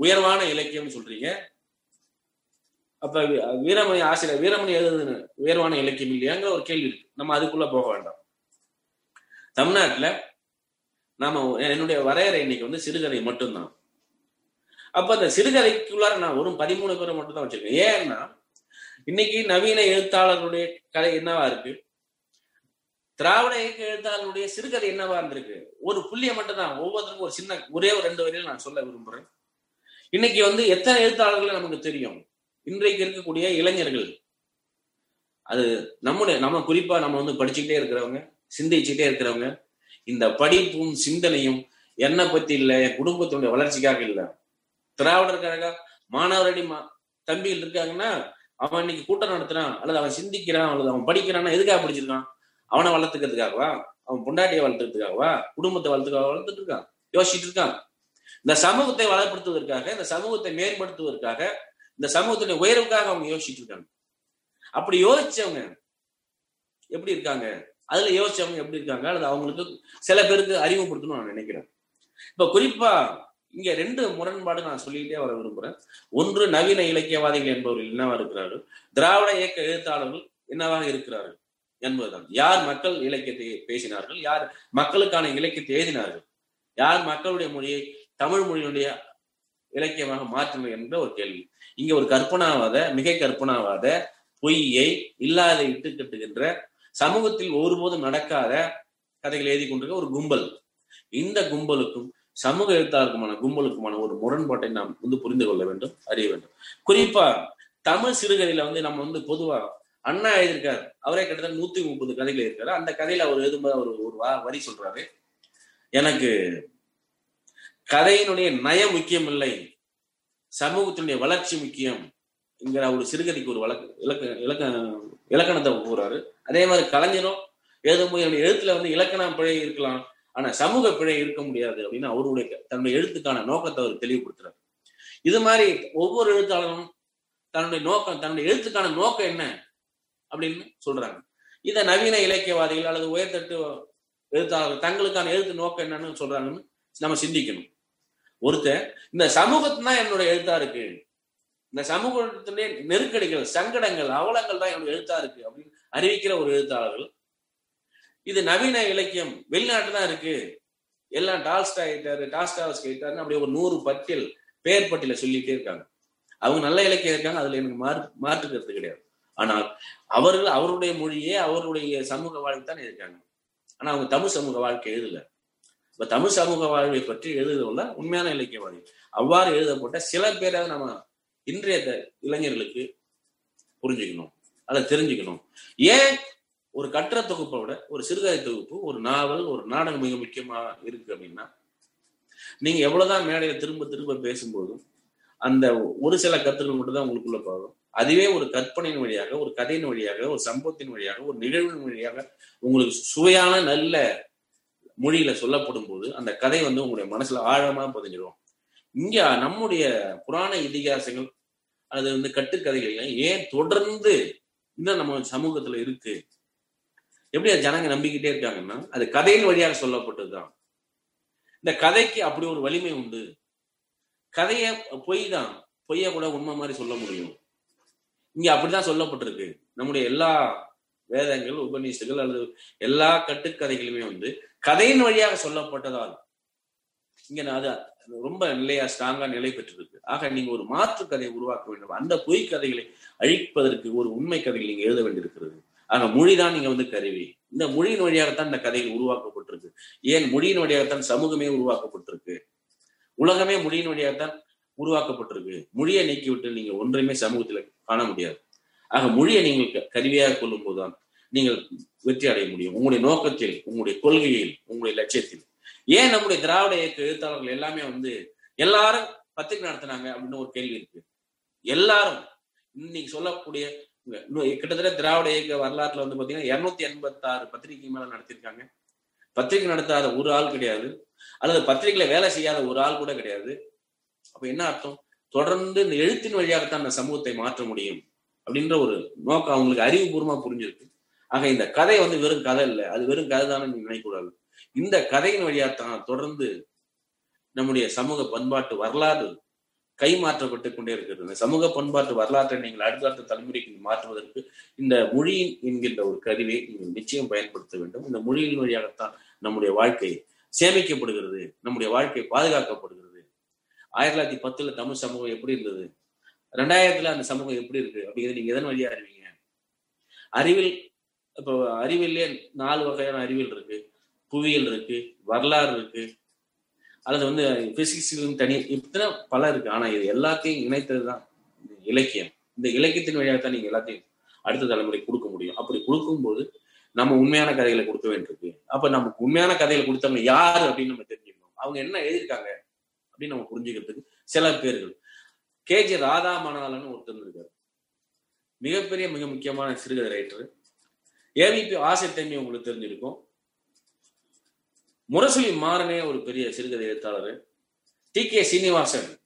உயர்வான இலக்கியம்னு சொல்றீங்க. அப்ப வீரமணி ஆசிரியர் வீரமணி எழுதுன உயர்வான இலக்கியம் இல்லையாங்கிற ஒரு கேள்வி இருக்கு. நம்ம அதுக்குள்ள போக வேண்டாம். தமிழ்நாட்டுல நாம என்னுடைய வரையறை இன்னைக்கு வந்து சிறுகதை மட்டும்தான். அப்ப அந்த சிறுகதைக்குள்ளார நான் ஒரு பதிமூணு பேரை மட்டும் தான் வச்சிருக்கேன். ஏன்னா இன்னைக்கு நவீன எழுத்தாளர்களுடைய கதை என்னவா இருக்கு? திராவிட இயக்க எழுத்தாளர்களுடைய சிறுகதை என்னவா இருந்திருக்கு? ஒரு புள்ளிய மட்டும் தான் ஒவ்வொருத்தருக்கும் ஒரு சின்ன ஒரே ஒரு ரெண்டு வரையில நான் சொல்ல விரும்புறேன். இன்னைக்கு வந்து எத்தனை எழுத்தாளர்களை நமக்கு தெரியும்? இன்றைக்கு இருக்கக்கூடிய இளைஞர்கள். அது நம்முடைய நம்ம குறிப்பா நம்ம வந்து படிச்சுக்கிட்டே இருக்கிறவங்க சிந்திச்சுட்டே இருக்கிறவங்க இந்த படிப்பும் சிந்தனையும் என்னை பத்தி இல்ல என் குடும்பத்தினுடைய வளர்ச்சிக்காக இல்ல. திராவிடர் மாணவரடி மா தம்பிகள் இருக்காங்கன்னா அவன் இன்னைக்கு கூட்டம் நடத்துறான் அல்லது அவன் சிந்திக்கிறான் அல்லது அவன் படிக்கிறான்னா எதுக்காக படிச்சிருக்கான்? அவனை வளர்த்துக்கிறதுக்காகவா? அவன் பொண்டாட்டியை வளர்த்துறதுக்காகவா குடும்பத்தை வளர்த்துக்காக வளர்த்துட்டு இருக்கான் யோசிச்சுட்டு இருக்கான் இந்த சமூகத்தை வளப்படுத்துவதற்காக இந்த சமூகத்தை மேம்படுத்துவதற்காக இந்த சமூகத்தினுடைய உயர்வுக்காக அவங்க யோசிச்சுட்டு இருக்காங்க அப்படி யோசிச்சவங்க எப்படி இருக்காங்க? அதுல யோசிச்சவங்க எப்படி இருக்காங்க? அல்லது அவங்களுக்கு சில பேருக்கு அறிமுகப்படுத்தணும்னு நான் நினைக்கிறேன். இப்ப குறிப்பா இங்க ரெண்டு முரண்பாடு நான் சொல்லிக்கிட்டே வர விரும்புறேன். ஒன்று நவீன இலக்கியவாதிகள் என்பவர்கள் என்னவா இருக்கிறார்கள்? திராவிட இயக்க எழுத்தாளர்கள் என்னவாக இருக்கிறார்கள் என்பதுதான். யார் மக்கள் இலக்கியத்தை பேசினார்கள்? யார் மக்களுக்கான இலக்கியத்தை எழுதினார்கள்? யார் மக்களுடைய மொழியை தமிழ் மொழியினுடைய இலக்கியமாக மாற்றினர் என்ற ஒரு கேள்வி. இங்க ஒரு கற்பனாவாத மிக கற்பனாவாத பொய்யை இல்லாத இட்டு கட்டுகின்ற சமூகத்தில் ஒருபோதும் நடக்காத கதைகள் எழுதி கொண்டிருக்க ஒரு கும்பல். இந்த கும்பலுக்கும் சமூக எழுத்தாளருக்குமான கும்பலுக்குமான ஒரு முரண்பாட்டை நாம் வந்து புரிந்து கொள்ள வேண்டும் அறிய வேண்டும். குறிப்பா தமிழ் சிறுகதையில வந்து நம்ம வந்து பொதுவா அண்ணா எழுதியிருக்காரு. அவரே கிட்டத்தட்ட நூத்தி முப்பது கதைகள் இருக்காரு அந்த கதையில அவர் எழுதும்போது அவர் ஒரு வா- வரி சொல்றாரு. எனக்கு கதையினுடைய நயம் முக்கியம் இல்லை சமூகத்தினுடைய வளர்ச்சி முக்கியம் என்கிற ஒரு சிறுகதைக்கு ஒரு வழக்கு இலக்க இலக்க இலக்கணத்தை கூறாரு அதே மாதிரி கலைஞரும் எழுதும்போது என்னுடைய எழுத்துல வந்து இலக்கணம் பிழை இருக்கலாம். ஆனா சமூக பிழை இருக்க முடியாது அப்படின்னு அவருடைய தன்னுடைய எழுத்துக்கான நோக்கத்தை அவர் தெளிவுபடுத்துறாரு. இது மாதிரி ஒவ்வொரு எழுத்தாளரும் தன்னுடைய நோக்கம் தன்னுடைய எழுத்துக்கான நோக்கம் என்ன அப்படின்னு சொல்றாங்க. இத நவீன இலக்கியவாதிகள் அல்லது உயர்தட்டு எழுத்தாளர்கள் தங்களுக்கான எழுத்து நோக்கம் என்னன்னு சொல்றாங்கன்னு நம்ம சிந்திக்கணும். ஒருத்தர் இந்த சமூகத்து தான் என்னோட எழுத்தா இருக்கு. இந்த சமூகத்தினுடைய நெருக்கடிகள் சங்கடங்கள் அவலங்கள் தான் என்னோட எழுத்தா இருக்கு அப்படின்னு அறிவிக்கிற ஒரு எழுத்தாளர்கள் இது நவீன இலக்கியம். வெளிநாட்டு தான் இருக்கு. எல்லாம் டால்ஸ்டா எழுத்தாரு டாஸ்டாஸ் கேட்டாருன்னு அப்படியே ஒரு நூறு பட்டியல் பெயர் பட்டியல சொல்லிட்டே இருக்காங்க. அவங்க நல்ல இலக்கியம் இருக்காங்க அதுல எனக்கு மாறு மாற்றுக்கிறது கிடையாது. ஆனால் அவர்கள் அவருடைய மொழியே அவருடைய சமூக வாழ்க்கை தான் இருக்காங்க. ஆனா அவங்க தமிழ் சமூக வாழ்க்கை எழுதல. இப்ப தமிழ் சமூக வாழ்வை பற்றி எழுதுவதுள்ள உண்மையான இலக்கியவாதி. அவ்வாறு எழுதப்பட்ட சில பேராவது நம்ம இன்றைய த- இளைஞர்களுக்கு புரிஞ்சுக்கணும். அதை தெரிஞ்சுக்கணும். ஏன் ஒரு கட்டுரை தொகுப்பை விட ஒரு சிறுகதை தொகுப்பு ஒரு நாவல் ஒரு நாடகம் மிக முக்கியமா இருக்கு அப்படின்னா நீங்க எவ்வளவுதான் மேடையில திரும்ப திரும்ப பேசும்போதும் அந்த ஒரு சில கருத்துக்கள் மட்டும் தான் உங்களுக்குள்ள போகும் அதுவே ஒரு கற்பனையின் வழியாக ஒரு கதையின் வழியாக ஒரு சம்பவத்தின் வழியாக ஒரு நிகழ்வின் வழியாக உங்களுக்கு சுவையான நல்ல மொழியில சொல்லப்படும் போது அந்த கதை வந்து உங்களுடைய மனசுல ஆழமா பதிஞ்சிடும் இங்க நம்முடைய புராண இதிகாசங்கள் அது வந்து கட்டுக்கதைகள் ஏன் தொடர்ந்து இன்னும் நம்ம சமூகத்துல இருக்கு? எப்படி அது ஜனங்க நம்பிக்கிட்டே இருக்காங்கன்னா அது கதையின் வழியாக சொல்லப்பட்டதுதான். இந்த கதைக்கு அப்படி ஒரு வலிமை உண்டு. கதைய பொய் தான் பொய்ய கூட உண்மை மாதிரி சொல்ல முடியும். இங்க அப்படிதான் சொல்லப்பட்டிருக்கு. நம்முடைய எல்லா வேதங்கள் உபநிஷங்கள் அல்லது எல்லா கட்டுக்கதைகளுமே வந்து கதையின் வழியாக சொல்லப்பட்டதால் இங்க நான் அது ரொம்ப நிலையா ஸ்ட்ராங்கா நிலை பெற்றிருக்கு. ஆக நீங்க ஒரு மாற்று கதையை உருவாக்க வேண்டும். அந்த பொய் கதைகளை அழிப்பதற்கு ஒரு உண்மை கதைகள் நீங்க எழுத வேண்டியிருக்கிறது. ஆக மொழிதான் நீங்க வந்து கருவி. இந்த மொழியின் வழியாகத்தான் இந்த கதைகள் உருவாக்கப்பட்டிருக்கு. ஏன் மொழியின் வழியாகத்தான் சமூகமே உருவாக்கப்பட்டிருக்கு? உலகமே மொழியின் வழியாகத்தான் உருவாக்கப்பட்டிருக்கு. மொழியை நீக்கிவிட்டு நீங்க ஒன்றையுமே சமூகத்துல காண முடியாது. ஆக மொழியை நீங்கள் க- கருவியாக கொள்ளும் போதுதான் நீங்கள் வெற்றி அடைய முடியும். உங்களுடைய நோக்கத்தில் உங்களுடைய கொள்கையில் உங்களுடைய லட்சியத்தில். ஏன் நம்முடைய திராவிட இயக்க எழுத்தாளர்கள் எல்லாமே வந்து எல்லாரும் பத்திரிகை நடத்தினாங்க அப்படின்னு ஒரு கேள்வி இருக்கு. எல்லாரும் இன்னைக்கு சொல்லக்கூடிய கிட்டத்தட்ட திராவிட இயக்க வரலாற்றுல வந்து பாத்தீங்கன்னா இருநூத்தி எண்பத்தாறு பத்திரிகை மேல நடத்திருக்காங்க பத்திரிகை நடத்தாத ஒரு ஆள் கிடையாது. அல்லது பத்திரிகையில வேலை செய்யாத ஒரு ஆள் கூட கிடையாது. அப்ப என்ன அர்த்தம்? தொடர்ந்து இந்த எழுத்தின் வழியாகத்தான் அந்த சமூகத்தை மாற்ற முடியும் அப்படின்ற ஒரு நோக்கம் அவங்களுக்கு அறிவுபூர்வமா புரிஞ்சிருக்கு. ஆக இந்த கதை வந்து வெறும் கதை இல்லை. அது வெறும் கதை தானே நீங்க நினைக்கக்கூடாது. இந்த கதையின் வழியாகத்தான் தொடர்ந்து நம்முடைய சமூக பண்பாட்டு வரலாறு கைமாற்றப்பட்டு கொண்டே இருக்கிறது. இந்த சமூக பண்பாட்டு வரலாற்றை நீங்கள் அடுத்த தலைமுறைக்கு மாற்றுவதற்கு இந்த மொழி என்கின்ற ஒரு கருவியை நீங்கள் நிச்சயம் பயன்படுத்த வேண்டும். இந்த மொழியின் வழியாகத்தான் நம்முடைய வாழ்க்கை சேமிக்கப்படுகிறது. நம்முடைய வாழ்க்கை பாதுகாக்கப்படுகிறது. ஆயிரத்தி தொள்ளாயிரத்தி பத்துல தமிழ் சமூகம் எப்படி இருந்தது? ரெண்டாயிரத்துல அந்த சமூகம் எப்படி இருக்கு? அப்படிங்கிறது நீங்க எதன் வழியா அறிவீங்க? அறிவில் இப்போ அறிவிலே நாலு வகையான அறிவியல் இருக்கு. புவியியல் இருக்கு வரலாறு இருக்கு அல்லது வந்து பிசிக்ஸிலும் தனி இத்தனை பல இருக்கு. ஆனா இது எல்லாத்தையும் இணைத்தது தான் இலக்கியம். இந்த இலக்கியத்தின் வழியாக தான் நீங்க எல்லாத்தையும் அடுத்த தலைமுறை கொடுக்க முடியும். அப்படி கொடுக்கும்போது நம்ம உண்மையான கதைகளை கொடுக்க வேண்டியிருக்கு. அப்ப நமக்கு உண்மையான கதைகளை கொடுத்தவங்க யாரு அப்படின்னு நம்ம தெரிஞ்சுக்கணும். அவங்க என்ன எழுதியிருக்காங்க அப்படின்னு நம்ம புரிஞ்சுக்கிறதுக்கு சில பேர்கள். கேஜி ராதா மணாலன்னு ஒருத்தர் இருக்காரு மிகப்பெரிய மிக முக்கியமான சிறுகதை ரைட்டர் ஏவிபி ஆசை தண்ணி உங்களுக்கு தெரிஞ்சிருக்கும். முரசொலி மாறனே ஒரு பெரிய சிறுகதை எழுத்தாளர். T K Srinivasan.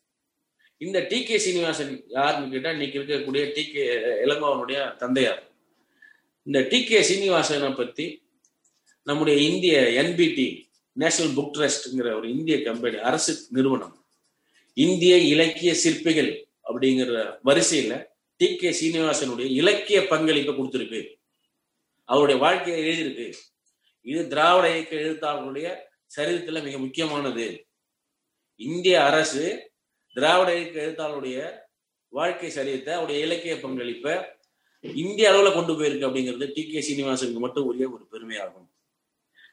இந்த டி கே சீனிவாசன் யாருன்னு கேட்டா இன்னைக்கு இருக்கக்கூடிய டி கே இளங்கோவனுடைய தந்தையார். இந்த டி கே சீனிவாசனை பத்தி நம்முடைய இந்திய என்பிடி நேஷனல் புக் ட்ரஸ்ட்ங்கிற ஒரு இந்திய கம்பெனி அரசு நிறுவனம். இந்திய இலக்கிய சிற்பிகள் அப்படிங்கிற வரிசையில டி கே சீனிவாசனுடைய இலக்கிய பங்களிப்பை கொடுத்துருக்கு. அவருடைய வாழ்க்கையை எழுதியிருக்கு. இது திராவிட இயக்க எழுத்தாளர்களுடைய சரித்திரத்துல மிக முக்கியமானது. இந்திய அரசு திராவிட இயக்க எழுத்தாளருடைய வாழ்க்கை சரியத்தை அவருடைய இலக்கிய பங்களிப்பை இந்திய அளவுல கொண்டு போயிருக்கு அப்படிங்கிறது டி. கே. சீனிவாசனுக்கு மட்டும் உரிய ஒரு பெருமையாகும்.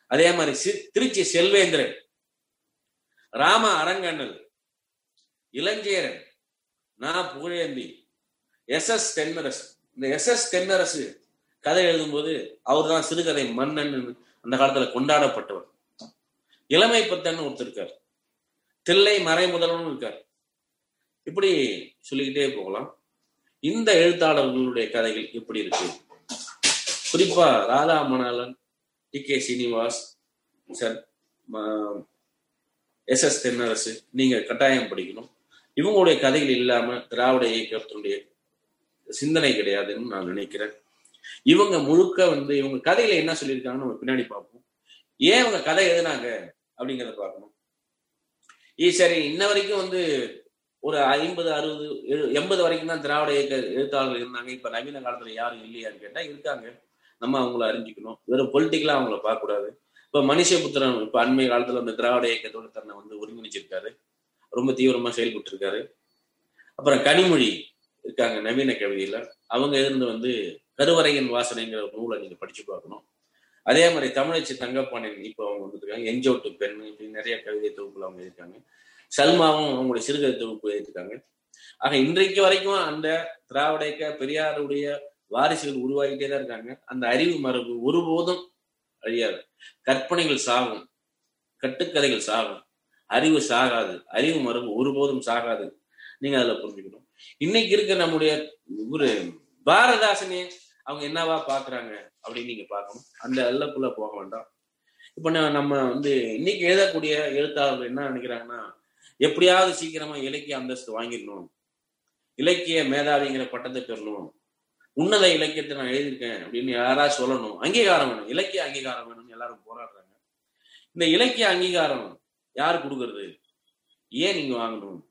அதே மாதிரி சி- திருச்சி செல்வேந்திரன் ராம அரங்கண்ணல் இளஞ்சேரன் நான் புகழேந்தி எஸ். எஸ். தென்னரசு இந்த எஸ். எஸ். தென்னரசு கதை எழுதும்போது அவர் தான் சிறுகதை மன்னன் அந்த காலத்துல கொண்டாடப்பட்டவர். இளமை பத்தன் ஒருத்தர் இருக்கார். தில்லை மறை முதல்வன் இருக்கார். இப்படி சொல்லிக்கிட்டே போகலாம். இந்த எழுத்தாளர்களுடைய கதைகள் எப்படி இருக்கு? குறிப்பா Radha Manalan T K Srinivas sir S S Thennarasu நீங்க கட்டாயம் படிக்கணும். இவங்களுடைய கதைகள் இல்லாம திராவிட இயக்கத்தினுடைய சிந்தனை கிடையாதுன்னு நான் நினைக்கிறேன். இவங்க முழுக்க வந்து இவங்க கதையில என்ன சொல்லியிருக்காங்கன்னு நம்ம பின்னாடி பார்ப்போம். ஏன் இவங்க கதை எழுதுனாங்க அப்படிங்கிறத பார்க்கணும். சரி இன்ன வரைக்கும் வந்து ஒரு ஐம்பது அறுபது எண்பது வரைக்கும் தான் திராவிட இயக்க எழுத்தாளர்கள் இருந்தாங்க. இப்ப நவீன காலத்துல யாரும் இல்லையான்னு கேட்டா இருக்காங்க. நம்ம அவங்கள அறிஞ்சிக்கணும். வெறும் பொலிட்டிக்கலா அவங்கள பார்க்க கூடாது இப்ப மனுஷபுத்திரன் இப்ப அண்மை காலத்துல அந்த திராவிட இயக்கத்தோட தன்னை வந்து ஒருங்கிணைச்சிருக்காரு. ரொம்ப தீவிரமா செயல்பட்டு இருக்காரு அப்புறம் கனிமொழி இருக்காங்க நவீன கவிதையில. அவங்க இருந்து வந்து கருவறையின் வாசனைங்கிற ஒரு நூலை நீங்க படிச்சு பார்க்கணும். அதே மாதிரி தமிழச்சி தங்கப்பாண்டியன் இப்போ அவங்க வந்துருக்காங்க. எஞ்சோட்டு பெண் இப்படி நிறைய கவிதை தொகுப்புல அவங்க இருக்காங்க சல்மாவும் அவங்களுடைய சிறுகதை தொகுப்பு எழுதியிருக்காங்க. ஆக இன்றைக்கு வரைக்கும் அந்த திராவிட இயக்க பெரியாருடைய வாரிசுகள் உருவாகிட்டே தான் இருக்காங்க. அந்த அறிவு மரபு ஒருபோதும் அழியாது. கற்பனைகள் சாகும். கட்டுக்கதைகள் சாகும். அறிவு சாகாது. அறிவு மரபு ஒருபோதும் சாகாது. நீங்க அதுல புரிஞ்சுக்கணும். இன்னைக்கு இருக்க நம்முடைய ஒரு பாரதாசனே அவங்க என்னவா பாக்குறாங்க அப்படின்னு நீங்க பார்க்கணும். அந்த எல்லக்குள்ள போக வேண்டாம். இப்ப நான் நம்ம வந்து இன்னைக்கு எழுதக்கூடிய எழுத்தாளர்கள் என்ன நினைக்கிறாங்கன்னா எப்படியாவது சீக்கிரமா இலக்கிய அந்தஸ்து வாங்கிடணும். இலக்கிய மேதாவிங்கிற பட்டத்தை பெறணும். உன்னத இலக்கியத்தை நான் எழுதியிருக்கேன் அப்படின்னு யாராவது சொல்லணும். அங்கீகாரம் வேணும். இலக்கிய அங்கீகாரம் வேணும்னு எல்லாரும் போராடுறாங்க. இந்த இலக்கிய அங்கீகாரம் யார் கொடுக்கறது? ஏன் நீங்க வாங்கணும்?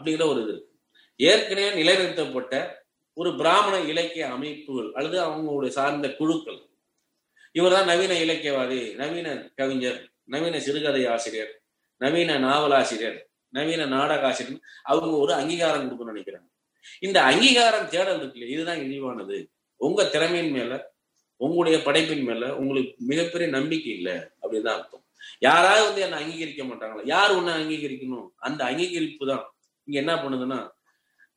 அப்படிங்கிற ஒரு இது ஏற்கனவே நிலைநிறுத்தப்பட்ட ஒரு பிராமண இலக்கிய அமைப்புகள் அல்லது அவங்களுடைய சார்ந்த குழுக்கள். இவர்தான் நவீன இலக்கியவாதி நவீன கவிஞர் நவீன சிறுகதை ஆசிரியர் நவீன நாவலாசிரியர் நவீன நாடகாசிரியர். அவங்க ஒரு அங்கீகாரம் கொடுக்கணும்னு நினைக்கிறாங்க. இந்த அங்கீகாரம் தேடல் இருக்குல்ல இதுதான் இழிவானது. உங்க திறமையின் மேல உங்களுடைய படைப்பின் மேல உங்களுக்கு மிகப்பெரிய நம்பிக்கை இல்லை அப்படின்னு தான் அர்த்தம். யாராவது வந்து என்ன அங்கீகரிக்க மாட்டாங்களா? யார் உன்னை அங்கீகரிக்கணும்? அந்த அங்கீகரிப்பு தான். இங்க என்ன பண்ணுதுன்னா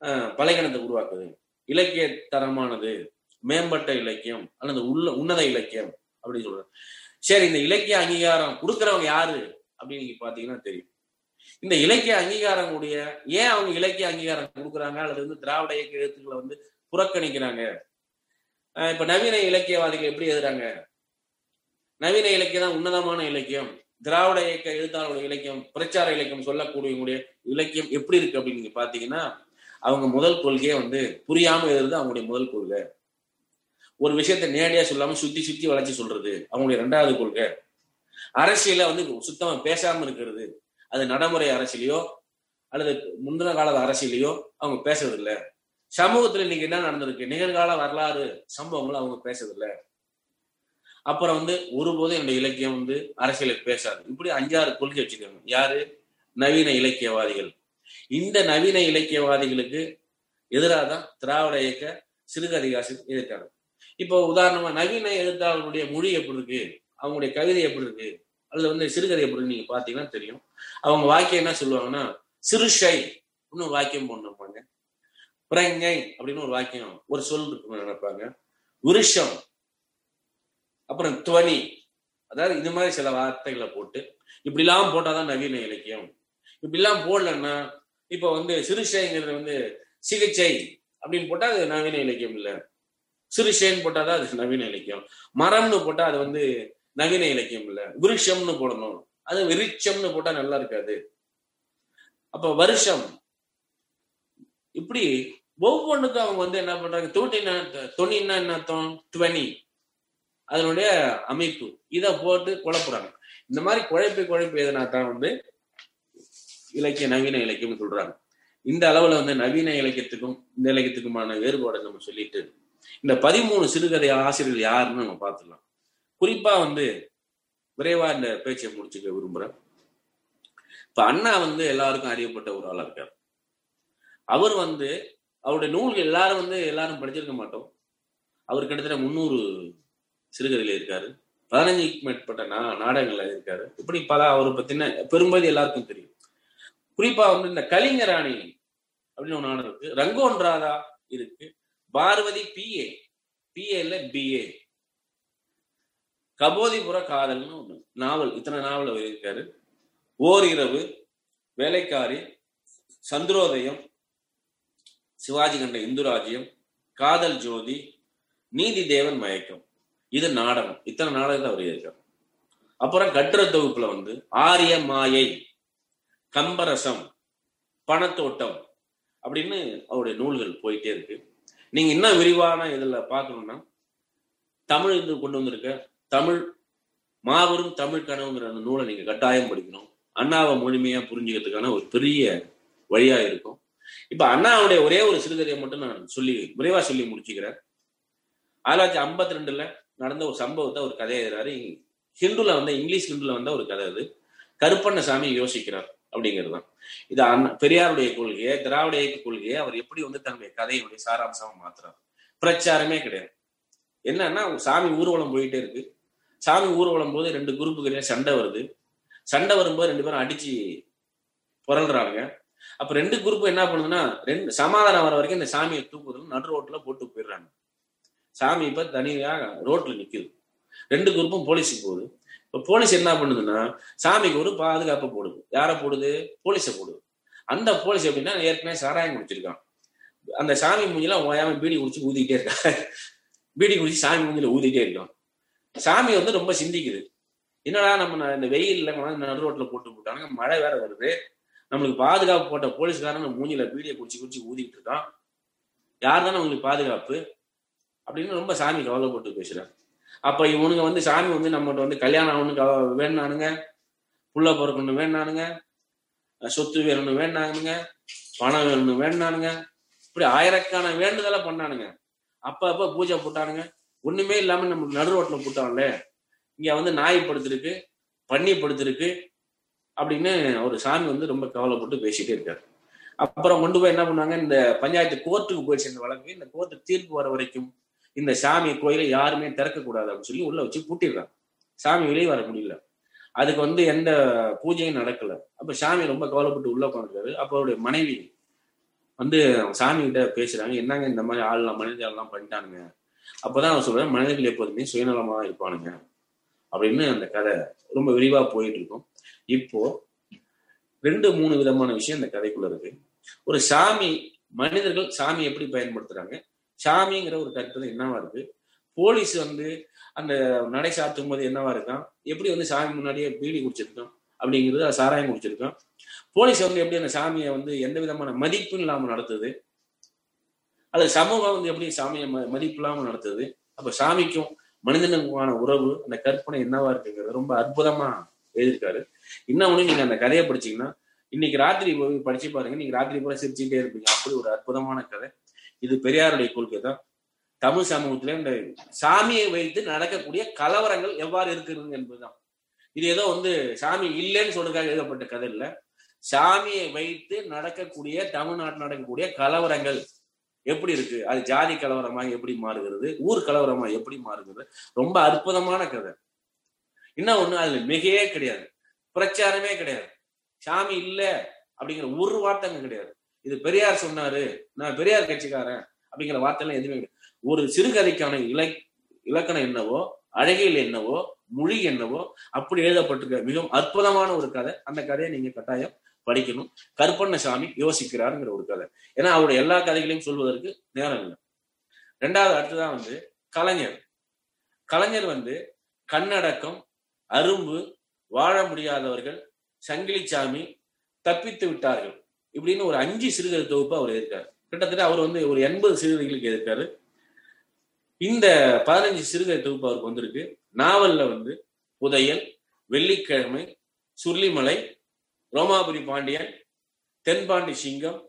அஹ், பலகீனத்தை உருவாக்குது. இலக்கிய தரமானது மேம்பட்ட இலக்கியம் அல்லது உள்ள உன்னத இலக்கியம் அப்படின்னு சொல்றாங்க சரி இந்த இலக்கிய அங்கீகாரம் கொடுக்கறவங்க யாரு அப்படின்னு நீங்க பாத்தீங்கன்னா தெரியும். இந்த இலக்கிய அங்கீகாரம் கூடிய ஏன் அவங்க இலக்கிய அங்கீகாரம் கொடுக்குறாங்க? அல்லது வந்து திராவிட இயக்க எழுத்துக்களை வந்து புறக்கணிக்கிறாங்க? அஹ் இப்ப நவீன இலக்கியவாதிகள் எப்படி எழுதுறாங்க? நவீன இலக்கியம் தான் உன்னதமான இலக்கியம். திராவிட இயக்க எழுத்தாளர்களுடைய இலக்கியம் பிரச்சார இலக்கியம் சொல்லக்கூடியவங்களுடைய இலக்கியம் எப்படி இருக்கு அப்படின்னு நீங்க பாத்தீங்கன்னா அவங்க முதல் கொள்கையை வந்து புரியாம எழுதுறது அவங்களுடைய முதல் கொள்கை. ஒரு விஷயத்தை நேரடியா சொல்லாம சுத்தி சுத்தி வளைச்சு சொல்றது அவங்களுடைய ரெண்டாவது கொள்கை. அரசியல வந்து சுத்தமா பேசாம இருக்கிறது. அது நடைமுறை அரசியலையோ அல்லது முந்தின கால அரசியலையோ அவங்க பேசுறது இல்ல சமூகத்துல இன்னைக்கு என்ன நடந்திருக்கு? நிகழ்கால வரலாறு சம்பவங்களை அவங்க பேசுறது இல்ல அப்புறம் வந்து ஒருபோதும் என்னுடைய இலக்கியம் வந்து அரசியலுக்கு பேசாது. இப்படி அஞ்சாறு கொள்கை வச்சிருக்காங்க யாரு? நவீன இலக்கியவாதிகள். இந்த நவீன இலக்கியவாதிகளுக்கு எதிராக தான் திராவிட இயக்க சிறுகதிகாசம் எதிர்க்காங்க இப்போ உதாரணமா நவீன எழுத்தாளர்களுடைய மொழி எப்படி இருக்கு? அவங்களுடைய கவிதை எப்படி இருக்கு? அல்லது வந்து சிறுகதை எப்படி இருக்கு நீங்க பாத்தீங்கன்னா தெரியும். அவங்க வாக்கியம் என்ன சொல்லுவாங்கன்னா சிறுஷை அப்படின்னு ஒரு வாக்கியம் போட்டுருப்பாங்க. பிரங்கை அப்படின்னு ஒரு வாக்கியம் ஒரு சொல் இருக்குன்னு நினைப்பாங்க. விருஷம் அப்புறம் துவனி அதாவது இது மாதிரி சில வார்த்தைகளை போட்டு இப்படிலாம் போட்டாதான் நவீன இலக்கியம். இப்படிலாம் போடலன்னா இப்ப வந்து சிறுசைங்கிறது வந்து சிகிச்சை அப்படின்னு போட்டா அது நவீன இலக்கியம் இல்ல. சிறுசைன்னு போட்டாதான் அது நவீன இலக்கியம். மரம்னு போட்டா அது வந்து நவீன இலக்கியம் இல்ல. விருஷம்னு போடணும். அது விருட்சம்னு போட்டா நல்லா இருக்காது. அப்ப வருஷம். இப்படி ஒவ்வொன்றுக்கும் அவங்க வந்து என்ன பண்றாங்க? தொட்டினா தொண்ணின்னா என்ன அர்த்தம்? துவனி. அதனுடைய அமைப்பு. இதை போட்டு குழப்புறாங்க. இந்த மாதிரி குழப்பி குழப்பி எதுனா தான் வந்து இலக்கிய நவீன இலக்கியம்னு சொல்றாங்க. இந்த அளவுல வந்து நவீன இலக்கியத்துக்கும் இந்த இலக்கியத்துக்குமான வேறுபாடை நம்ம சொல்லிட்டு இந்த பதிமூணு சிறுகதை ஆசிரியர்கள் யாருன்னு நம்ம பார்த்துக்கலாம். குறிப்பா வந்து விரைவா இந்த பேச்சை முடிச்சுக்க விரும்புறேன். இப்ப அண்ணா வந்து எல்லாருக்கும் அறியப்பட்ட ஒரு ஆளா இருக்கார். அவர் வந்து அவருடைய நூல்கள் எல்லாரும் வந்து எல்லாரும் படிச்சிருக்க மாட்டோம். அவர் கிட்டத்தட்ட முந்நூறு சிறுகதையில இருக்காரு. பதினஞ்சுக்கு மேற்பட்ட நா நாடகங்கள்ல இருக்காரு. இப்படி பல அவரை பத்தின பெரும்பதி எல்லாருக்கும் தெரியும். குறிப்பா வந்து இந்த கலிங்கராணி அப்படின்னு ஒரு நாடகம் இருக்கு. ரங்கோன் ராதா இருக்கு. பார்வதி பிஏ பிஏல பிஏ கபோதிபுர காதல்னு ஒண்ணு. நாவல். இத்தனை நாவல் அவர் இருக்காரு ஓர் இரவு வேலைக்காரி சந்திரோதயம் சிவாஜி கண்ட இந்துராஜ்யம் காதல் ஜோதி நீதி தேவன் மயக்கம். இது நாடகம். இத்தனை நாடகத்தை அவர் இருக்கார் அப்புறம் கட்டுர தொகுப்புல வந்து ஆரிய மாயை. கம்பரசம் பணத்தோட்டம் அப்படின்னு அவருடைய நூல்கள் போயிட்டே இருக்கு. நீங்க இன்னும் விரிவான இதுல பார்க்கணும்னா தமிழ் இது கொண்டு வந்திருக்க தமிழ் மாபெரும் தமிழ் கனவுங்கிற அந்த நூலை நீங்க கட்டாயம் படிக்கணும். அண்ணாவை முழுமையா புரிஞ்சுக்கிறதுக்கான ஒரு பெரிய வழியா இருக்கும். இப்ப அண்ணாவுடைய ஒரே ஒரு சிறுகதையை மட்டும் நான் சொல்லி விரைவா சொல்லி முடிச்சுக்கிறேன். ஆயிரத்தி ஐம்பத்தி ரெண்டுல நடந்த ஒரு சம்பவத்தை ஒரு கதை எழுதுறாரு ஹிந்துல வந்த இங்கிலீஷ் ஹிந்துல வந்த ஒரு கதை அது. கருப்பண்ணசாமி யோசிக்கிறார். அப்படிங்கிறது தான். இது அண்ணா பெரியாருடைய கொள்கையை திராவிட இயக்க கொள்கையை அவர் எப்படி வந்து தன்னுடைய கதையுடைய சாராம்சமா மாத்துறாரு? பிரச்சாரமே கிடையாது. என்னன்னா சாமி ஊர்வலம் போயிட்டே இருக்கு. சாமி ஊர்வலம் போது ரெண்டு குரூப்புக்கு சண்டை வருது. சண்டை வரும்போது ரெண்டு பேரும் அடிச்சு புரள்றாங்க. அப்ப ரெண்டு குரூப் என்ன பண்ணுதுன்னா ரெண்டு சமாதானம் வர வரைக்கும் இந்த சாமியை தூக்குறதுல நடு ரோட்ல போட்டு போயிடுறாங்க. சாமி இப்ப தனியாக ரோட்ல நிக்குது. ரெண்டு குரூப்பும் போலீஸுக்கு போகுது. இப்ப போலீஸ் என்ன பண்ணுதுன்னா சாமிக்கு ஒரு பாதுகாப்பு போடுது. யார போடுது? போலீஸை போடுது. அந்த போலீஸ் எப்படின்னா ஏற்கனவே சாராயம் குடிச்சிருக்கான். அந்த சாமி மூஞ்சிலாம் ஓயாம பீடி குடிச்சு ஊதிக்கிட்டே இருக்கா. பீடி குடிச்சு சாமி மூஞ்சில ஊதிக்கிட்டே இருக்கான். சாமி வந்து ரொம்ப சிந்திக்குது. என்னடா நம்ம இந்த வெயில்ல நடு ரோட்ல போட்டு போட்டாங்க மழை வேற வருது. நம்மளுக்கு பாதுகாப்பு போட்ட போலீஸ்காரன் மூஞ்சில பீடியை குடிச்சு குடிச்சு ஊதிக்கிட்டு இருக்கான். யார் தானே உங்களுக்கு பாதுகாப்பு? அப்படின்னு ரொம்ப சாமி கவலைப்பட்டு பேசுறாரு. அப்ப இவனுங்க வந்து சாமி வந்து நம்மகிட்ட வந்து கல்யாணம் ஆகணும்னு வேணானுங்க புள்ள பிறக்கணும் வேணானுங்க சொத்து வேணும்னு வேணானுங்க பணம் வேணும்னு வேணானுங்க இப்படி ஆயிரக்கான வேண்டுதலை பண்ணானுங்க. அப்ப அப்ப பூஜை போட்டானுங்க. ஒண்ணுமே இல்லாம நம்ம நடு ரோட்ல போட்டான்ல. இங்க வந்து நாய் படுத்திருக்கு பன்னி படுத்திருக்கு அப்படின்னு ஒரு சாமி வந்து ரொம்ப கவலைப்பட்டு பேசிட்டே இருக்காரு. அப்புறம் கொண்டு போய் என்ன பண்ணாங்க? இந்த பஞ்சாயத்து கோர்ட்டுக்கு போயிடுச்சு இந்த வழக்கு. இந்த கோர்ட்டு தீர்ப்பு வர வரைக்கும் இந்த சாமி கோயிலை யாருமே திறக்க கூடாது அப்படின்னு சொல்லி உள்ள வச்சு பூட்டிடுறாங்க. சாமி வெளியே வர முடியல. அதுக்கு வந்து எந்த பூஜையும் நடக்கல. அப்ப சாமி ரொம்ப கவலைப்பட்டு உள்ள உட்காந்துருக்காரு அப்ப அவருடைய மனைவி வந்து சாமி கிட்ட பேசுறாங்க. என்னங்க இந்த மாதிரி ஆள்லாம் மனிதர்கள்லாம் பண்ணிட்டானுங்க. அப்பதான் அவர் சொல்றேன் மனிதர்கள் எப்போதுமே சுயநலமா இருப்பானுங்க அப்படின்னு அந்த கதை ரொம்ப விரிவா போயிட்டு இருக்கும். இப்போ ரெண்டு மூணு விதமான விஷயம் இந்த கதைக்குள்ள இருக்கு. ஒரு சாமி மனிதர்கள் சாமி எப்படி பயன்படுத்துறாங்க? சாமிங்கிற ஒரு கருத்து என்னவா இருக்கு? போலீஸ் வந்து அந்த நடை சாத்தும் போது என்னவா இருக்கான்? எப்படி வந்து சாமி முன்னாடியே பீடி குடிச்சிருக்கான்? அப்படிங்கிறது சாராயம் குடிச்சிருக்கான். போலீஸ் வந்து எப்படி அந்த சாமியை வந்து எந்த விதமான மதிப்பும் இல்லாம நடத்துது? அது சமூகம் வந்து எப்படி சாமியை ம- மதிப்பு இல்லாம நடத்துது? அப்ப சாமிக்கும் மனிதனுக்குமான உறவு அந்த கற்பனை என்னவா இருக்குங்கிறது ரொம்ப அற்புதமா எழுதியிருக்காரு. இன்னொன்னு நீங்க அந்த கதையை படிச்சீங்கன்னா இன்னைக்கு ராத்திரி போய் படிச்சு பாருங்க. நீங்க ராத்திரி போல சிரிச்சுட்டே இருப்பீங்க. அப்படி ஒரு அற்புதமான கதை. இது பெரியாருடைய கொள்கை தான். தமிழ் சமூகத்துல இந்த சாமியை வைத்து நடக்கக்கூடிய கலவரங்கள் எவ்வாறு இருக்கிறது என்பதுதான். இது ஏதோ வந்து சாமி இல்லைன்னு சொல்றதுக்காக எழுதப்பட்ட கதை இல்ல. சாமியை வைத்து நடக்கக்கூடிய தமிழ்நாட்டில் நடக்கக்கூடிய கலவரங்கள் எப்படி இருக்கு? அது ஜாதி கலவரமா எப்படி மாறுகிறது? ஊர் கலவரமா எப்படி மாறுகிறது? ரொம்ப அற்புதமான கதை. இன்னும் ஒண்ணு? அதுல மிகையே கிடையாது. பிரச்சாரமே கிடையாது. சாமி இல்ல அப்படிங்கிற ஒரு வார்த்தைங்க கிடையாது. இது பெரியார் சொன்னாரு நான் பெரியார் கட்சிக்காரன் அப்படிங்கிற வார்த்தைலாம் எதுவுமே கிடையாது. ஒரு சிறுகதைக்கான இலை இலக்கணம் என்னவோ அழகியல் என்னவோ மொழி என்னவோ அப்படி எழுதப்பட்டிருக்க மிகவும் அற்புதமான ஒரு கதை. அந்த கதையை நீங்க கட்டாயம் படிக்கணும். கருப்பண்ணசாமி யோசிக்கிறாருங்கிற ஒரு கதை. ஏன்னா அவருடைய எல்லா கதைகளையும் சொல்வதற்கு நேரம் இல்லை. ரெண்டாவது அடுத்ததான் வந்து கலைஞர். கலைஞர் வந்து கண்ணடக்கம் அரும்பு வாழ முடியாதவர்கள் சங்கிலிச்சாமி தப்பித்து விட்டார்கள். இப்படின்னு ஒரு அஞ்சு சிறுகதை தொகுப்பு அவர் இருக்காரு கிட்டத்தட்ட அவர் வந்து ஒரு எண்பது சிறுகதைகளுக்கு இருக்காரு இந்த பதினஞ்சு சிறுகதை தொகுப்பு அவருக்கு வந்திருக்கு. நாவல்ல வந்து புதையல் வெள்ளிக்கிழமை சுருளிமலை ரோமாபுரி பாண்டியன் தென்பாண்டி சிங்கம்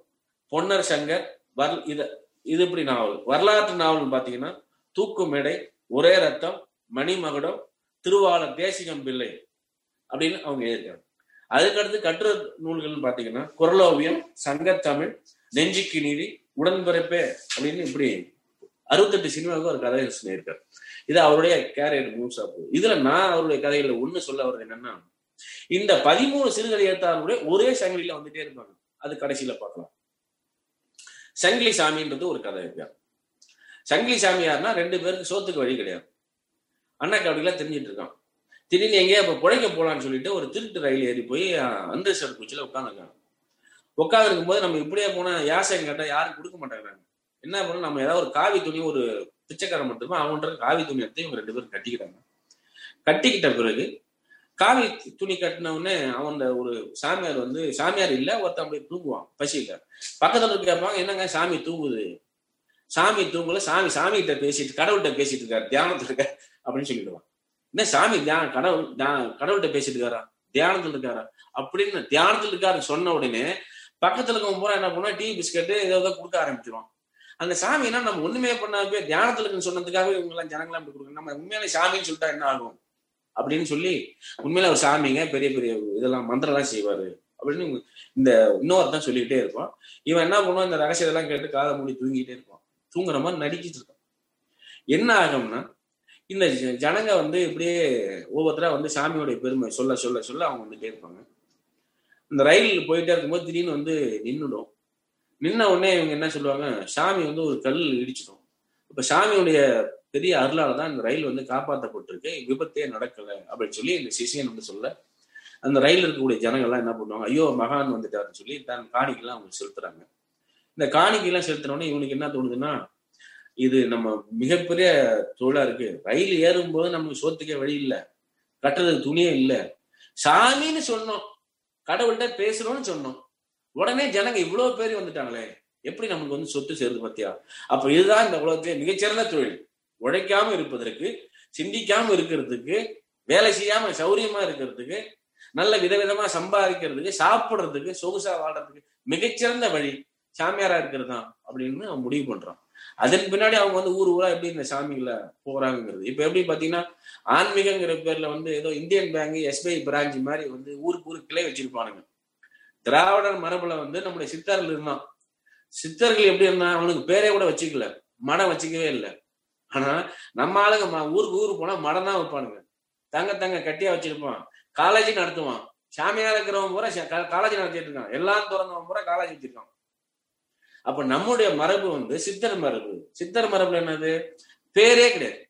பொன்னர் சங்கர் வர் இத இது இப்படி நாவல்? வரலாற்று நாவல் பாத்தீங்கன்னா தூக்கு மேடை ஒரே ரத்தம் மணிமகுடம் திருவாளர் தேசிகம் பிள்ளை அப்படின்னு அவங்க எழுதியிருக்காங்க. அதுக்கடுத்து கட்டுரை நூல்கள்னு பாத்தீங்கன்னா குரலோவியம் சங்கத்தமிழ் நெஞ்சிக்கு நீதி உடன்பிறப்பே அப்படின்னு இப்படி அறுபத்தெட்டு சினிமாவுக்கு ஒரு கதை சொல்லியிருக்காரு. இது அவருடைய கேரியர் மூவ்ஸ் ஆப் இதுல நான் அவருடைய கதைகள்ல ஒண்ணு சொல்ல வர்றது என்னன்னா இந்த பதிமூணு சிறுகதை எழுத்தாளர்களுடைய ஒரே சங்கிலியில வந்துட்டே இருப்பாங்க. அது கடைசியில பார்க்கலாம். சங்கிலி சாமின்றது ஒரு கதை இருக்கு சங்கிலி சாமி யாருன்னா ரெண்டு பேருக்கு சோத்துக்கு வழி கிடையாது. அண்ணா கபடிலாம் தெரிஞ்சிட்டு இருக்கான். திடீர்னு எங்கேயா இப்ப புழைக்க போலான்னு சொல்லிட்டு ஒரு திருட்டு ரயில் ஏறி போய் அந்தேஸ்வர் குச்சியில உட்காந்துருக்காங்க உட்காந்துருக்கும் போது நம்ம இப்படியே போனா யாசகம் கேட்டா யாரும் கொடுக்க மாட்டேங்கிறாங்க. என்ன பண்ணணும்? நம்ம ஏதாவது ஒரு காவி துணி ஒரு பிச்சைக்காரன் மட்டுமே அவன்கிட்ட காவி துணி எடுத்து இவங்க ரெண்டு பேரும் கட்டிக்கிறாங்க கட்டிக்கிட்ட பிறகு காவி துணி கட்டின உடனே அவன் ஒரு சாமியார் வந்து சாமியார் இல்ல ஒருத்தன் அப்படியே தூங்குவான் பசியில. பக்கத்துல இருந்து கேட்பாங்க என்னங்க சாமி தூங்குது? சாமி தூங்கல சாமி சாமி கிட்ட பேசிட்டு கடவுள்கிட்ட பேசிட்டு இருக்காரு தியானத்துல இருக்க அப்படின்னு சொல்லிடுவான். என்ன சாமி தியானம் கடவுள் தியா- கடவுள்கிட்ட பேசிட்டு இருக்காரா? தியானத்துல இருக்காரா? அப்படின்னு தியானத்துல இருக்காரு சொன்ன உடனே பக்கத்துல இருக்கவங்க பூரா என்ன பண்ணுவோம் டீ பிஸ்கட்டு ஏதாவது கொடுக்க ஆரம்பிச்சிடும் அந்த சாமி என்ன நம்ம ஒண்ணுமே பண்ணாவே தியானத்துல இருக்குன்னு சொன்னதுக்காக இவங்க எல்லாம் ஜனங்களாம் இப்படி கொடுக்கணும் நம்ம உண்மையான சாமின்னு சொல்லிட்டா என்ன ஆகும்? அப்படின்னு சொல்லி உண்மையில ஒரு சாமிங்க பெரிய பெரிய இதெல்லாம் மந்திரம் எல்லாம் செய்வாரு. அப்படின்னு இந்த இன்னொருத்தான் சொல்லிக்கிட்டே இருப்பான். இவன் என்ன பண்ணுவான்? இந்த ரகசியத்தெல்லாம் கேட்டு காதை மூடி தூங்கிட்டே இருப்பான். தூங்குற மாதிரி நடிக்கிட்டு இருக்கான். என்ன ஆகும்னா இந்த ஜனங்க வந்து இப்படியே ஒவ்வொருத்தரா வந்து சாமியோடைய பெருமை சொல்ல சொல்ல சொல்ல அவங்க வந்துட்டே இருப்பாங்க இந்த ரயில் போயிட்டே இருக்கும்போது திடீர்னு வந்து நின்றுடும் நின்ன உடனே இவங்க என்ன சொல்லுவாங்க? சாமி வந்து ஒரு கல் இடிச்சிடும். இப்ப சாமியுடைய பெரிய அருளால தான் இந்த ரயில் வந்து காப்பாற்றப்பட்டிருக்கு விபத்தே நடக்கல அப்படின்னு சொல்லி இந்த சிஷியன் வந்து சொல்ல அந்த ரயில் இருக்கக்கூடிய ஜனங்கள்லாம் என்ன பண்ணுவாங்க? ஐயோ மகான் வந்துட்டாருன்னு சொல்லி தன் காணிக்கெல்லாம் அவங்க செலுத்துறாங்க. இந்த காணிக்கெல்லாம் செலுத்தின இவனுக்கு என்ன தோணுதுன்னா இது நம்ம மிகப்பெரிய தொழிலா இருக்கு. ரயில் ஏறும்போது நமக்கு சோத்துக்க வழி இல்லை. கட்டுறதுக்கு துணியே இல்லை. சாமின்னு சொன்னோம். கடவுள்கிட்ட பேசுறோம்னு சொன்னோம். உடனே ஜனங்க இவ்வளவு பேர் வந்துட்டாங்களே. எப்படி நமக்கு வந்து சொத்து சேருது பத்தியா? அப்ப இதுதான் இந்த உலகத்திலே மிகச்சிறந்த தொழில். உழைக்காம இருப்பதற்கு சிந்திக்காம இருக்கிறதுக்கு வேலை செய்யாம சௌரியமா இருக்கிறதுக்கு நல்ல விதவிதமா சம்பாதிக்கிறதுக்கு சாப்பிடுறதுக்கு சொகுசா வாழ்றதுக்கு மிகச்சிறந்த வழி சாமியாரா இருக்கிறது தான் அப்படின்னு அவன் முடிவு பண்றான் அதன் பின்னாடி அவங்க வந்து ஊர் ஊரா எப்படி இந்த சாமிகளை போறாங்கிறது இப்ப எப்படி பாத்தீங்கன்னா ஆன்மீகங்கிற பேர்ல வந்து ஏதோ இந்தியன் பேங்க் எஸ்பிஐ பிரான்ச் மாதிரி வந்து ஊருக்கு ஊருக்கு கிளை வச்சிருப்பானுங்க. திராவிடர் மரபுல வந்து நம்முடைய சித்தர்கள் இருந்தான். சித்தர்கள் எப்படி இருந்தா அவனுக்கு பேரே கூட வச்சுக்கல. மடம் வச்சுக்கவே இல்லை. ஆனா நம்ம ஆளுங்க ஊருக்கு ஊருக்கு போனா மடம் தான் வைப்பானுங்க. தங்க தங்க கட்டியா வச்சிருப்பான். காலேஜ் நடத்துவான். சாமியா இருக்கிறவன் பூரா காலேஜ் நடத்திட்டு இருக்கான். எல்லாம் திறந்தவன் பூரா காலேஜ் வச்சிருக்கான் அப்ப நம்முடைய மரபு வந்து சித்தர் மரபு. சித்தர் மரபுல என்னது? பேரே கிடையாது.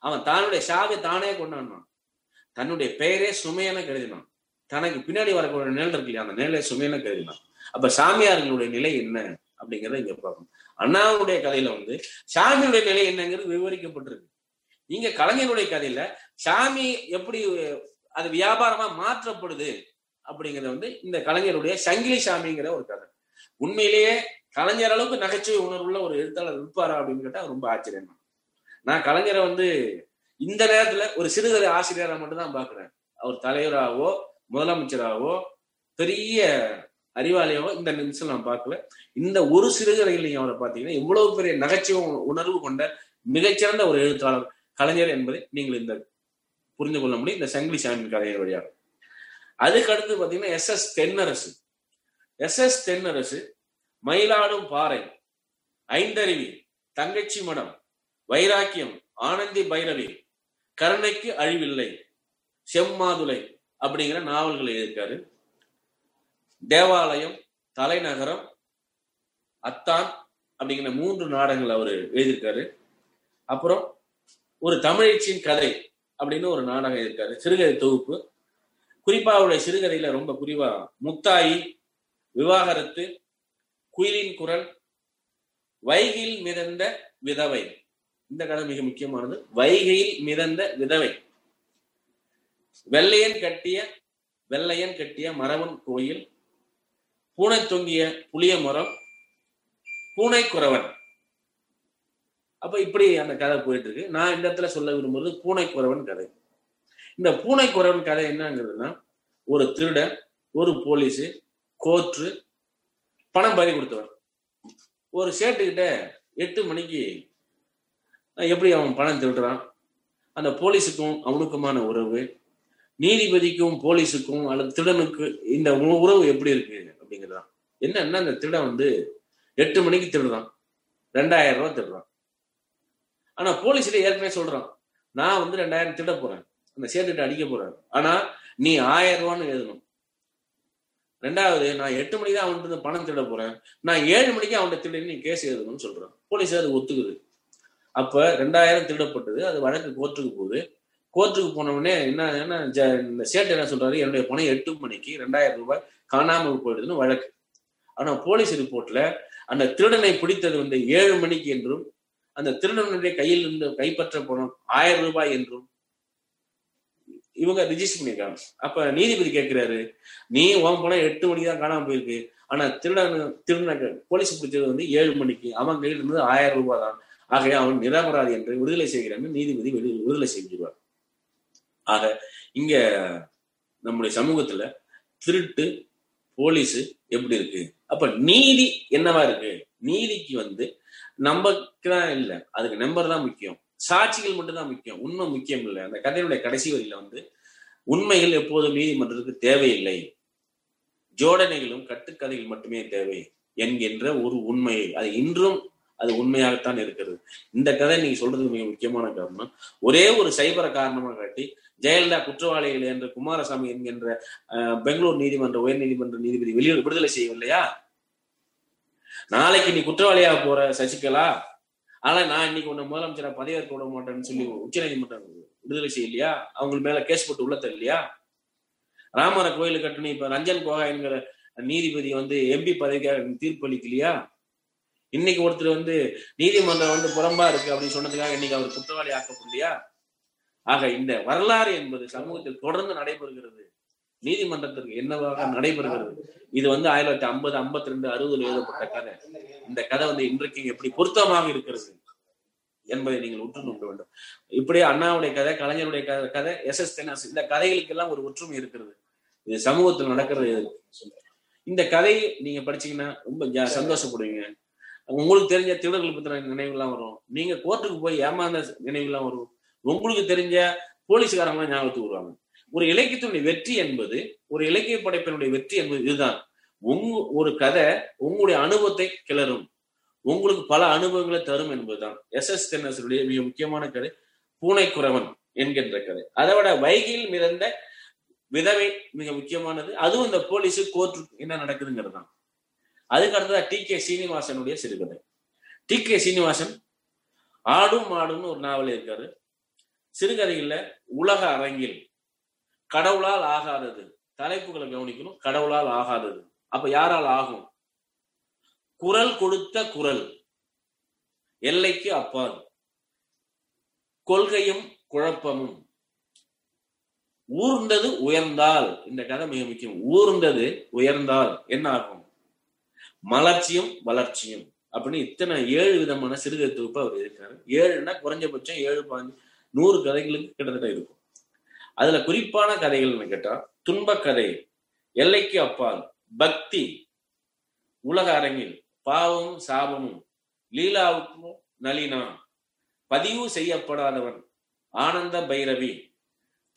அவன் தன்னுடைய சாவை தானே கொண்டாடினான். தன்னுடைய பெயரே சுமையான கருதினான். தனக்கு பின்னாடி வரக்கூடிய நிழல் இருக்கு இல்லையா? அந்த நிழலை சுமையான கருதினான். அப்ப சாமியார்களுடைய நிலை என்ன அப்படிங்கறத இங்க பார்க்கணும். அண்ணாவுடைய கதையில வந்து சாமியுடைய நிலை என்னங்கிறது விவரிக்கப்பட்டிருக்கு. இங்க கலைஞருடைய கதையில சாமி எப்படி அது வியாபாரமா மாற்றப்படுது அப்படிங்கறது வந்து இந்த கலைஞருடைய சங்கிலி சாமிங்கிற ஒரு கதை. உண்மையிலேயே கலைஞர் அளவுக்கு நகைச்சுவை உணர்வுள்ள ஒரு எழுத்தாளர் இருப்பாரா அப்படின்னு கேட்டா ரொம்ப ஆச்சரியம். தான். நான் கலைஞரை வந்து இந்த நேரத்துல ஒரு சிறுகதை ஆசிரியரா மட்டும்தான் பாக்குறேன். அவர் தலைவராகவோ முதலமைச்சராகவோ பெரிய அறிவாளியாவோ இந்த நிமிஷம் நான் பார்க்கல. இந்த ஒரு சிறுகதையில் நீங்க அவரை பார்த்தீங்கன்னா இவ்வளவு பெரிய நகைச்சுவை உணர்வு கொண்ட மிகச்சிறந்த ஒரு எழுத்தாளர் கலைஞர் என்பதை நீங்கள் இந்த புரிந்து கொள்ள முடியும். இந்த சங்கிலி சாமி கலைஞர் வழியாக. அதுக்கு அடுத்து பாத்தீங்கன்னா S S Thennarasu. S S Thennarasu Mayiladum Parai Aintharuvi தங்கச்சி மடம் வைராக்கியம் ஆனந்தி பைரவி கருணைக்கு அழிவில்லை செம்மாதுளை அப்படிங்கிற நாவல்களை எழுதியிருக்காரு. தேவாலயம் தலைநகரம் அத்தான் அப்படிங்கிற மூன்று நாடகங்கள் அவர் எழுதியிருக்காரு. அப்புறம் ஒரு தமிழச்சியின் கதை அப்படின்னு ஒரு நாடகம் இருக்காரு சிறுகதை தொகுப்பு. குறிப்பா அவருடைய சிறுகதையில ரொம்ப குறிவா முத்தாயி விவாகரத்து குயிலின் குரல் வைகையில் மிதந்த விதவை. இந்த கதை மிக முக்கியமானது. வைகையில் மிதந்த விதவை. வெள்ளையன் கட்டிய வெள்ளையன் கட்டிய மரவன் கோயில் பூனை தொங்கிய புளிய மரம் பூனை குறவன். அப்ப இப்படி அந்த கதை போயிட்டு இருக்கு நான் இந்த இடத்துல சொல்ல விரும்புறது பூனை குறவன் கதை. இந்த பூனை குறவன் கதை என்னங்கிறதுனா ஒரு திருடன் ஒரு போலீஸ் கோர்ட்டு பணம் பறி கொடுத்தவர். ஒரு சேட்டுக்கிட்ட எட்டு மணிக்கு எப்படி அவன் பணம் திருடுறான்? அந்த போலீஸுக்கும் அவனுக்குமான உறவு நீதிபதிக்கும் போலீஸுக்கும் அல்லது திருடனுக்கு இந்த உறவு எப்படி இருக்கு அப்படிங்கிறதான் என்னன்னா அந்த திருடன் வந்து எட்டு மணிக்கு திருடுறான். ரெண்டாயிரம் ரூபாய் திருடுறான். ஆனா போலீஸ்ல ஏற்கனவே சொல்றான் நான் வந்து ரெண்டாயிரம் திருட போறேன். அந்த சேட்டுக்கிட்ட அடிக்க போறேன். ஆனா நீ ஆயிரம் ரூபான்னு எழுதணும். ரெண்டாவது நான் எட்டு மணிக்கு தான் அவன்கிட்ட இருந்து பணம் திருட போறேன். நான் ஏழு மணிக்கு அவன்கிட்ட திருடி நீ கேஸ் எழுதணும்னு சொல்றான். போலீஸ் அது ஒத்துக்குது. அப்ப ரெண்டாயிரம் திருடப்பட்டது. அது வழக்கு கோர்ட்டுக்கு போகுது. கோர்ட்டுக்கு போனவுடனே என்ன என்ன ஜ- இந்த சேட்டு என்ன சொல்றாரு? என்னுடைய பணம் எட்டு மணிக்கு ரெண்டாயிரம் ரூபாய் காணாமல் போயிடுதுன்னு வழக்கு. ஆனா போலீஸ் ரிப்போர்ட்ல அந்த திருடனை பிடித்தது வந்து ஏழு மணிக்கு என்றும் அந்த திருடனுடைய கையில் இருந்து கைப்பற்ற போனோம் ஆயிரம் ரூபாய் என்றும் இவங்க ரிஜிஸ்டர் பண்ணியிருக்காங்க. அப்ப நீதிபதி கேட்கிறாரு நீ உன் பணம் எட்டு மணிக்கு தான் காணாம போயிருக்கு. ஆனா திருடன் திருடனை போலீஸ் பிடிச்சது வந்து ஏழு மணிக்கு. அவன் கையில் இருந்தது ஆயிரம் ரூபாய் தான் ஆகவே அவன் நிராபராதி என்று விடுதலை செய்கிறான்னு நீதிபதி விடு- விடுதலை செஞ்சிருவார். ஆக இங்க நம்முடைய சமூகத்துல திருட்டு போலீஸ் எப்படி இருக்கு? அப்ப நீதி என்னவா இருக்கு? நீதிக்கு வந்து நம்பக்கு தான் இல்லை. அதுக்கு நம்பர் தான் முக்கியம். சாட்சிகள் மட்டும்தான் முக்கியம். உண்மை முக்கியம் இல்லை. அந்த கதையினுடைய கடைசி வரியில வந்து உண்மைகள் எப்போதும் நீதிமன்றத்துக்கு தேவையில்லை. ஜோடனைகளும் கட்டுக்கதைகள் மட்டுமே தேவை என்கின்ற ஒரு உண்மையை அது இன்றும் அது உண்மையாகத்தான் இருக்கிறது. இந்த கதை நீங்க சொல்றது மிக முக்கியமான காரணம். ஒரே ஒரு சைபர காரணமாக காட்டி ஜெயலலிதா குற்றவாளிகள் என்ற குமாரசாமி என்கின்ற பெங்களூர் நீதிமன்ற உயர் நீதிமன்ற நீதிபதி வெளியே விடுதலை செய்யவில்லையா? நாளைக்கு நீ குற்றவாளியாக போற சசிகலா? ஆனா நான் இன்னைக்கு உன்னை முதலமைச்சரா பதவியேற்க விட மாட்டேன்னு சொல்லி உச்ச நீதிமன்றம் விடுதலை செய்யலையா? அவங்க மேல கேஸ் போட்டு உள்ள தரலையா? ராமர கோயில் கட்டணி இப்ப ரஞ்சன் கோகாய்ங்கிற நீதிபதி வந்து எம்பி பதவிக்காக தீர்ப்பளிக்கலையா இன்னைக்கு ஒருத்தர் வந்து நீதிமன்றம் வந்து புறம்பா இருக்கு அப்படின்னு சொன்னதுக்காக இன்னைக்கு அவர் குற்றவாளி ஆக்கப்படலையா? ஆக இந்த வரலாறு என்பது சமூகத்தில் தொடர்ந்து நடைபெறுகிறது. நீதிமன்றத்திற்கு என்னவாக நடைபெறுகிறது? இது வந்து ஆயிரத்தி தொள்ளாயிரத்தி ஐம்பது ஐம்பத்தி ரெண்டு அறுபதுல எழுதப்பட்ட கதை. இந்த கதை வந்து இன்றைக்கு எப்படி பொருத்தமாக இருக்கிறது? என்பதை நீங்கள் உற்று நோக்க வேண்டும். இப்படியே அண்ணாவுடைய கதை கலைஞருடைய கதை எஸ் எஸ் தென்னாஸ் இந்த கதைகளுக்கெல்லாம் ஒரு ஒற்றுமை இருக்கிறது. இது சமூகத்தில் நடக்கிறது இந்த கதையை நீங்க படிச்சீங்கன்னா ரொம்ப சந்தோஷப்படுவீங்க. உங்களுக்கு தெரிஞ்ச திருடர்கள் பத்தின நினைவுலாம் வரும். நீங்க கோர்ட்டுக்கு போய் ஏமாந்த நினைவுலாம் வரும். உங்களுக்கு தெரிஞ்ச போலீஸ்காரங்களாம் ஞாபகத்துக்கு வருவாங்க. ஒரு இலக்கியத்தினுடைய வெற்றி என்பது ஒரு இலக்கிய படைப்பினுடைய வெற்றி என்பது இதுதான். உங்க ஒரு கதை உங்களுடைய அனுபவத்தை கிளறும். உங்களுக்கு பல அனுபவங்களை தரும் என்பதுதான். எஸ் எஸ் கண்ணசருடைய மிக முக்கியமான கதை. பூனைக்குறவன் என்கின்ற கதை. அதை விட வைகையில் மிதந்த விதவை மிக முக்கியமானது. அதுவும் இந்த போலீஸ் கோர்ட் என்ன நடக்குதுங்கிறது தான் அதுக்கு அடுத்ததா டி கே சீனிவாசனுடைய சிறுகதை. டி கே சீனிவாசன் ஆடும் மாடும்னு ஒரு நாவல் இருக்காரு. சிறுகதைகள்ல உலக அரங்கில் கடவுளால் ஆகாதது. தலைப்புகளை கவனிக்கணும். கடவுளால் ஆகாதது. அப்ப யாரால் ஆகும்? குரல் கொடுத்த குரல். எல்லைக்கு அப்பால். கொள்கையும் குழப்பமும். ஊர்ந்தது உயர்ந்தால் இந்த கதை மிக முக்கியம். ஊர்ந்தது உயர்ந்தால் என்ன ஆகும்? மலர்ச்சியும் வளர்ச்சியும். அப்படின்னு இத்தனை ஏழு விதமான சிறுகதை தொகுப்பு அவர் இருக்காரு ஏழுன்னா குறைஞ்சபட்சம் ஏழு பாஞ்சு நூறு கதைகளுக்கு கிட்டத்தட்ட இருக்கும். அதுல குறிப்பான கதைகள்னு கேட்டா துன்பக் கதை எல்லைக்கு அப்பால் பக்தி உலக அரங்கில். பாவமும் சாபமும் லீலாவுக்கும் நளினா பதிவு செய்யப்படாதவன் ஆனந்த பைரவி.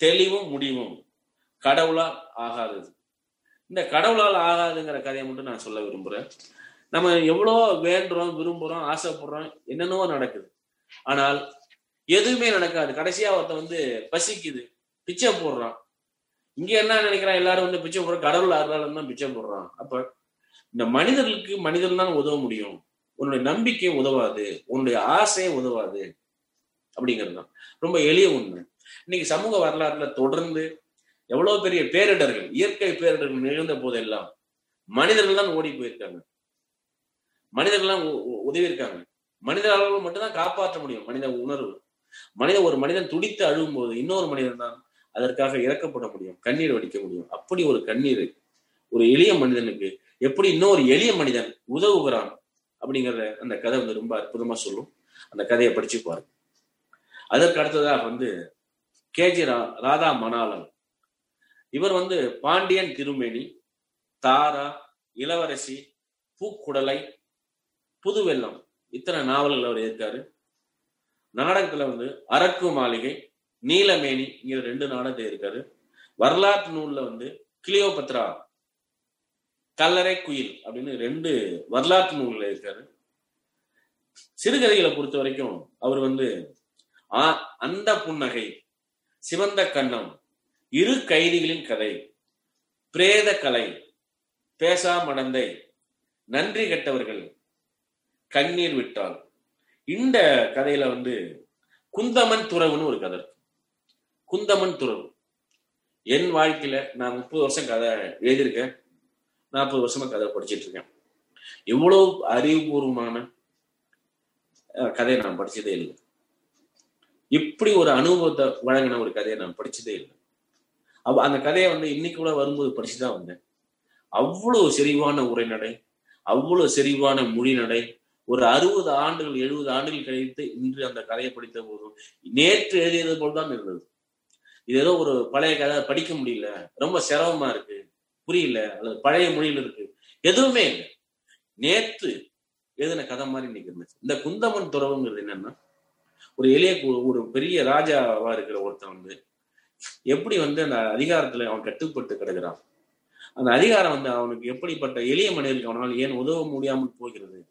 தெளிவும் முடிவும். கடவுளால் ஆகாதது. இந்த கடவுளால் ஆகாதுங்கிற கதையை மட்டும் நான் சொல்ல விரும்புறேன். நம்ம எவ்வளோ வேண்டுறோம் விரும்புறோம் ஆசைப்படுறோம் என்னென்னவோ நடக்குது. ஆனால் எதுவுமே நடக்காது. கடைசியா ஒருத்தன் வந்து பசிக்குது பிச்சை போடுறான். இங்க என்ன நினைக்கிறான்? எல்லாரும் வந்து பிச்சை போடுற கடவுள் ஆறுதாலும் தான் பிச்சை போடுறான். அப்ப இந்த மனிதர்களுக்கு மனிதன் தான் உதவ முடியும். உன்னுடைய நம்பிக்கை உதவாது. உன்னுடைய ஆசையும் உதவாது. அப்படிங்கிறது தான். ரொம்ப எளிய உண்மை. இன்னைக்கு சமூக வரலாற்றுல தொடர்ந்து எவ்வளவு பெரிய பேரிடர்கள் இயற்கை பேரிடர்கள் நிகழ்ந்த போதெல்லாம் மனிதர்கள் தான் ஓடி போயிருக்காங்க. மனிதர்கள்லாம் உதவி இருக்காங்க மனிதர்களால் மட்டும்தான் காப்பாற்ற முடியும். மனித உணர்வு. மனித ஒரு மனிதன் துடித்து அழுகும் போது இன்னொரு மனிதன் தான் அதற்காக இறக்கப்பட முடியும். கண்ணீர் வடிக்க முடியும். அப்படி ஒரு கண்ணீர் ஒரு எளிய மனிதனுக்கு எப்படி இன்னொரு எளிய மனிதன் உதவுகிறான் அப்படிங்கறத அந்த கதை வந்து ரொம்ப அற்புதமா சொல்லும். அந்த கதையை படிச்சு பாருங்க. அதற்கு அடுத்ததாக வந்து கேஜி ராதா மணாலன் இவர் வந்து பாண்டியன் திருமேனி தாரா இளவரசி பூக்குடலை புதுவெல்லம் இத்தனை நாவல்கள் அவர் இருக்காரு நாடகத்துல வந்து அரக்கு மாளிகை நீலமேனிங்கிற ரெண்டு நாடகத்தை இருக்காரு. வரலாற்று நூல்ல வந்து கிளியோபத்ரா கல்லறை குயில் அப்படின்னு ரெண்டு வரலாற்று நூல்கள் இருக்காரு சிறுகதைகளை பொறுத்த வரைக்கும் அவர் வந்து அந்த புன்னகை சிவந்த கண்ணம் இரு கைதிகளின் கதை பிரேத கலை பேசா மடந்தை நன்றி கெட்டவர்கள் கண்ணீர் விட்டால். இந்த கதையில வந்து குந்தமன் துறவுன்னு ஒரு கதை இருக்கு. குந்தமன் துறவு. என் வாழ்க்கையில நான் முப்பது வருஷம் கதை எழுதியிருக்கேன். நாற்பது வருஷமா கதை படிச்சிட்டு இருக்கேன். இவ்வளவு அறிவுபூர்வமான கதையை நான் படிச்சதே இல்லை. இப்படி ஒரு அனுபவத்தை வழங்கின ஒரு கதையை நான் படிச்சதே இல்லை. அவ அந்த கதையை வந்து இன்னைக்கு கூட வரும்போது படிச்சுதான் வந்தேன். அவ்வளவு செறிவான உரைநடை அவ்வளவு செறிவான மொழிநடை ஒரு அறுபது ஆண்டுகள் எழுபது ஆண்டுகள் கழித்து இன்று அந்த கதையை படித்த போதும் நேற்று எழுதியது போல்தான் இருந்தது. இது ஏதோ ஒரு பழைய கதை படிக்க முடியல ரொம்ப சிரமமா இருக்கு. புரியல அல்லது பழைய மொழியில் இருக்கு. எதுவுமே இல்லை. நேற்று எழுதின கதை மாதிரி இன்னைக்கு இருந்துச்சு. இந்த குந்தமன் துறவுங்கிறது என்னன்னா ஒரு எளிய ஒரு பெரிய ராஜாவா இருக்கிற ஒருத்தன் வந்து எப்படி வந்து அந்த அதிகாரத்துல அவன் கட்டுப்பட்டு கிடக்கிறான்? அந்த அதிகாரம் வந்து அவனுக்கு எப்படிப்பட்ட எளிய மனிதர்களுக்கு அவனால் ஏன் உதவ முடியாமல் போகிறது?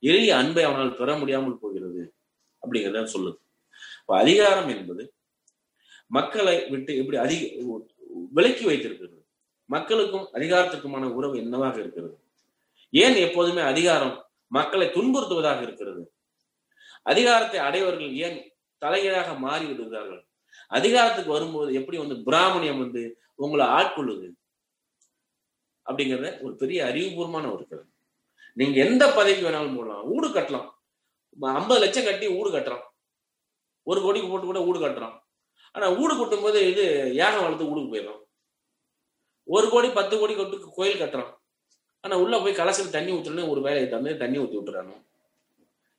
எளிய அன்பை அவனால் பெற முடியாமல் போகிறது? அப்படிங்கிறத சொல்லுது. அதிகாரம் என்பது மக்களை விட்டு எப்படி அதிக விலக்கி வைத்திருக்கிறது. மக்களுக்கும் அதிகாரத்துக்குமான உறவு என்னவாக இருக்கிறது? ஏன் எப்போதுமே அதிகாரம் மக்களை துன்புறுத்துவதாக இருக்கிறது? அதிகாரத்தை அடைவர்கள் ஏன் தலைகீழாக மாறி விடுகிறார்கள்? அதிகாரத்துக்கு வரும்போது எப்படி வந்து பிராமணியம் வந்து உங்களை ஆட்கொள்ளுது? அப்படிங்கறத ஒரு பெரிய அறிவுபூர்வமான ஒரு கருத்து. நீங்க எந்த பதவி வேணாலும் போடலாம். ஊடு கட்டலாம். ஐம்பது லட்சம் கட்டி ஊடு கட்டுறான். ஒரு கோடிக்கு போட்டு கூட ஊடு கட்டுறான். ஆனா ஊடு கொட்டும் போது இது யாகம் வளர்த்து ஊடுக்கு போயிடும் ஒரு கோடி பத்து கோடி கொட்டு கோயில் கட்டுறான். ஆனா உள்ள போய் கலசில் தண்ணி ஊற்றணும் ஒரு வேலையை தந்து தண்ணி ஊத்தி விட்டுறானோ.